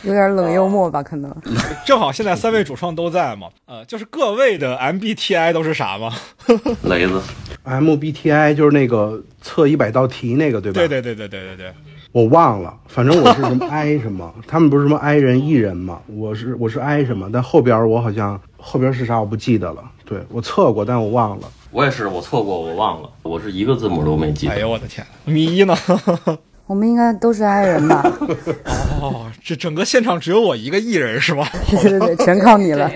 有点冷幽默吧？可能 正好现在三位主创都在嘛，呃，就是各位的 MBTI 都是啥吗？雷子，MBTI 就是那个测一百道题那个，对吧？对对对对对对对。我忘了，反正我是什么 I 什么，他们不是什么 I 人 E 人吗？我是我是 I 什么，但后边我好像后边是啥我不记得了。对我测过，但我忘了。我也是，我错过，我忘了，我是一个字母都没记得。哎呦我的天，米一呢？我们应该都是 I 人吧？哦，这整个现场只有我一个艺人是吗？对对对，全靠你了。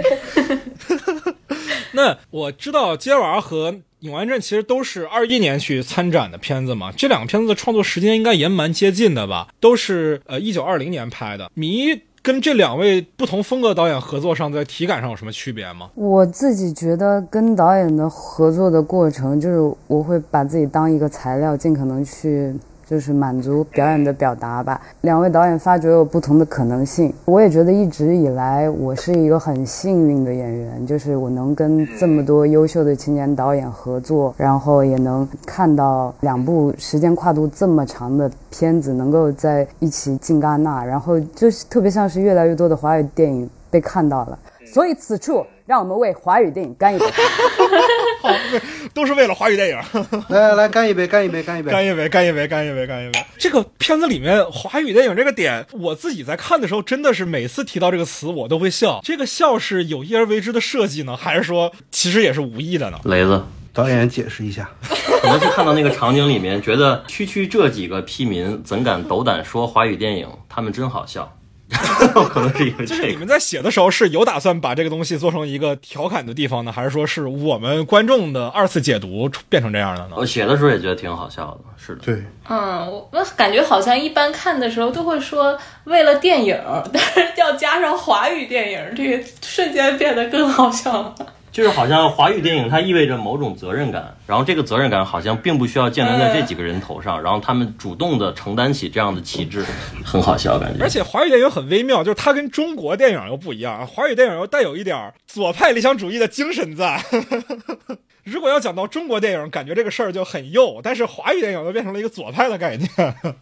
那我知道《街娃》和《影完镇》其实都是二一年去参展的片子嘛，这两个片子的创作时间应该也蛮接近的吧？都是呃一九二零年拍的。迷跟这两位不同风格导演合作上，在体感上有什么区别吗？我自己觉得跟导演的合作的过程，就是我会把自己当一个材料，尽可能去就是满足表演的表达吧。两位导演发掘有不同的可能性，我也觉得一直以来我是一个很幸运的演员，就是我能跟这么多优秀的青年导演合作，然后也能看到两部时间跨度这么长的片子能够在一起进戛纳，然后就是特别像是越来越多的华语电影被看到了。所以此处，让我们为华语电影干一杯！好，都是为了华语电影，来来来，干一杯，干一杯，干一杯！干一杯，干一杯，干一杯，干一杯。这个片子里面华语电影这个点，我自己在看的时候，真的是每次提到这个词，我都会笑。这个笑是有意而为之的设计呢，还是说其实也是无意的呢？雷子，导演解释一下。可能是看到那个场景里面，觉得区区这几个屁民怎敢斗胆说华语电影？他们真好笑。可能是因为就是。你们在写的时候是有打算把这个东西做成一个调侃的地方呢，还是说是我们观众的二次解读变成这样的呢？我写的时候也觉得挺好笑的，是的。对，嗯，我我感觉好像一般看的时候都会说为了电影，但是要加上华语电影，这个瞬间变得更好笑了。就是好像华语电影它意味着某种责任感，然后这个责任感好像并不需要建立在这几个人头上，然后他们主动的承担起这样的旗帜，很好笑感觉。而且华语电影很微妙，就是它跟中国电影又不一样，华语电影又带有一点左派理想主义的精神在。如果要讲到中国电影，感觉这个事儿就很右，但是华语电影又变成了一个左派的概念，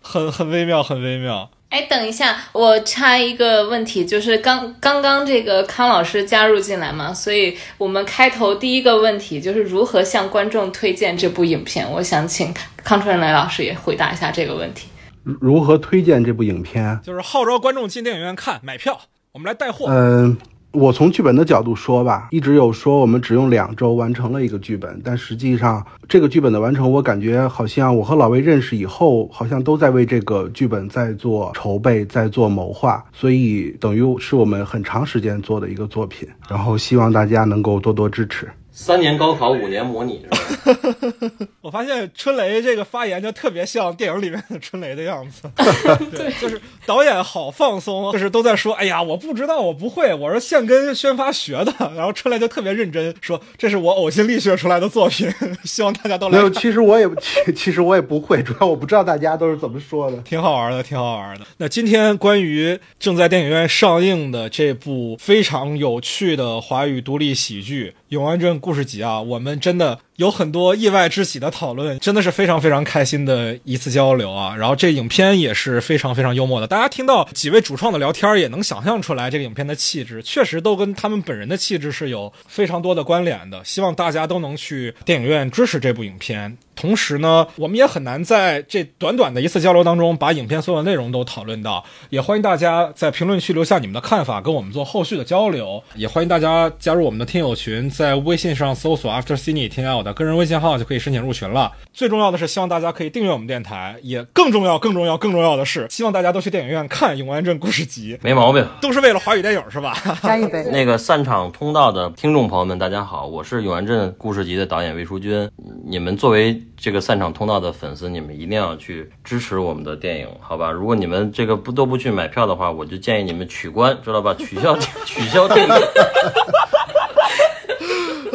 很很微妙，很微妙。哎，等一下，我插一个问题，就是刚刚刚这个康老师加入进来嘛，所以我们开头第一个问题就是如何向观众推荐这部影片。我想请康春雷老师也回答一下这个问题。如何推荐这部影片？就是号召观众进电影院看买票，我们来带货。嗯、我从剧本的角度说吧，一直有说我们只用两周完成了一个剧本，但实际上这个剧本的完成，我感觉好像我和老魏认识以后，好像都在为这个剧本在做筹备，在做谋划，所以等于是我们很长时间做的一个作品。然后希望大家能够多多支持。三年高考，五年模拟，是吧？我发现春雷这个发言就特别像电影里面的春雷的样子，对，就是导演好放松，就是都在说，哎呀，我不知道，我不会，我是现跟宣发学的，然后春雷就特别认真说，这是我呕心沥血出来的作品，希望大家都没有，来。其实我也其其实我也不会，主要我不知道大家都是怎么说的。挺好玩的，挺好玩的。那今天关于正在电影院上映的这部非常有趣的华语独立喜剧《永安镇故事集》啊，我们真的有很多意外之喜的讨论，真的是非常非常开心的一次交流啊。然后这影片也是非常非常幽默的，大家听到几位主创的聊天，也能想象出来这个影片的气质，确实都跟他们本人的气质是有非常多的关联的。希望大家都能去电影院支持这部影片。同时呢，我们也很难在这短短的一次交流当中把影片所有内容都讨论到，也欢迎大家在评论区留下你们的看法，跟我们做后续的交流。也欢迎大家加入我们的听友群，在微信上搜索 After Cine，添加我的个人微信号就可以申请入群了。最重要的是，希望大家可以订阅我们电台，也更重要、更重要、更重要的是，希望大家都去电影院看《永安镇故事集》，没毛病。都是为了华语电影是吧？干一杯！那个散场通道的听众朋友们，大家好，我是永安镇故事集的导演魏淑君。你们作为这个散场通道的粉丝，你们一定要去支持我们的电影，好吧？如果你们这个不都不去买票的话，我就建议你们取关，知道吧？取消取消订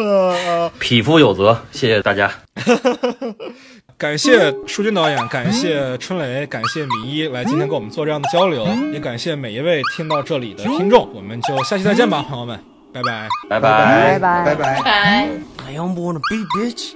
阅。匹夫有责，谢谢大家。感谢舒军导演，感谢春雷，感谢米一来今天跟我们做这样的交流，也感谢每一位听到这里的听众，我们就下期再见吧，朋友们，拜拜。拜拜拜拜拜。拜。I don't wanna be bitch.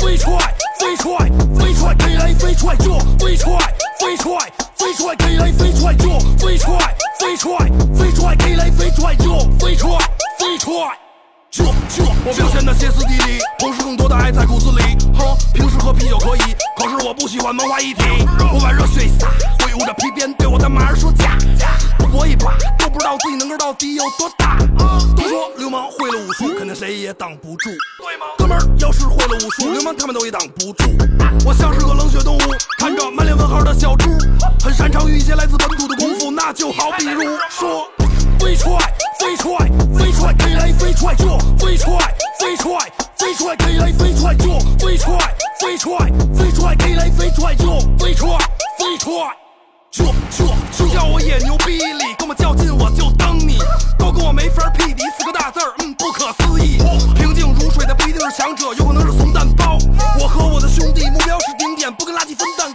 飞踹，飞踹，飞踹，给来飞踹就飞踹，飞踹，飞踹，给来飞踹就飞踹，飞踹，飞踹，给来飞踹就飞踹，飞踹。就就我表现的歇斯底里，同时更多的爱在骨子里。哼，平时喝啤酒可以，可是我不喜欢文化一体。我把热血一洒，挥舞着皮鞭对我的马儿说驾。我搏一把，都不知道自己能够到底有多大。都说流氓会了武术，肯定谁也挡不住，对吗？哥们儿，要是会了武术，流氓他们都也挡不住。我像是个冷血动物，看着满脸问号的小猪，很擅长于一些来自本土的功夫，那就好比如说。飞踹，飞踹，飞踹，给来飞踹就飞踹，飞踹，飞踹，给来飞踹就飞踹，飞踹，飞踹，给来飞踹就飞踹，飞踹。就就就叫我野牛逼里，跟我较劲我就蹬你，都跟我没法匹敌，四个大字儿，嗯，不可思议。平静如水的不一定是强者，有可能是怂蛋包。我和我的兄弟目标是顶点，不跟垃圾分蛋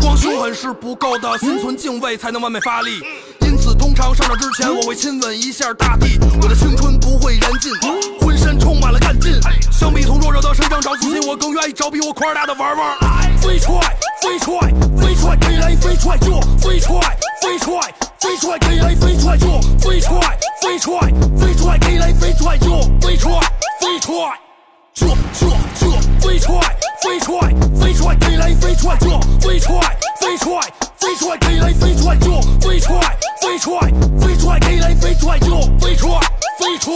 光凶狠是不够的，心存敬畏才能完美发力。因此，通常上场之前我会亲吻一下大地，我的青春不会燃尽，浑身充满了干劲。相比从弱者的身上找自信，我更愿意找比我块儿大的玩玩。飞踹，飞踹，飞踹，给来飞踹就飞踹，飞踹，飞踹，给来飞踹就飞踹，飞踹，飞踹，给来飞踹就飞踹，飞踹。这这这飞踹飞踹飞踹给来飞踹！这飞踹飞踹飞踹给来飞踹！这飞踹飞踹飞踹给来飞踹！这飞踹飞踹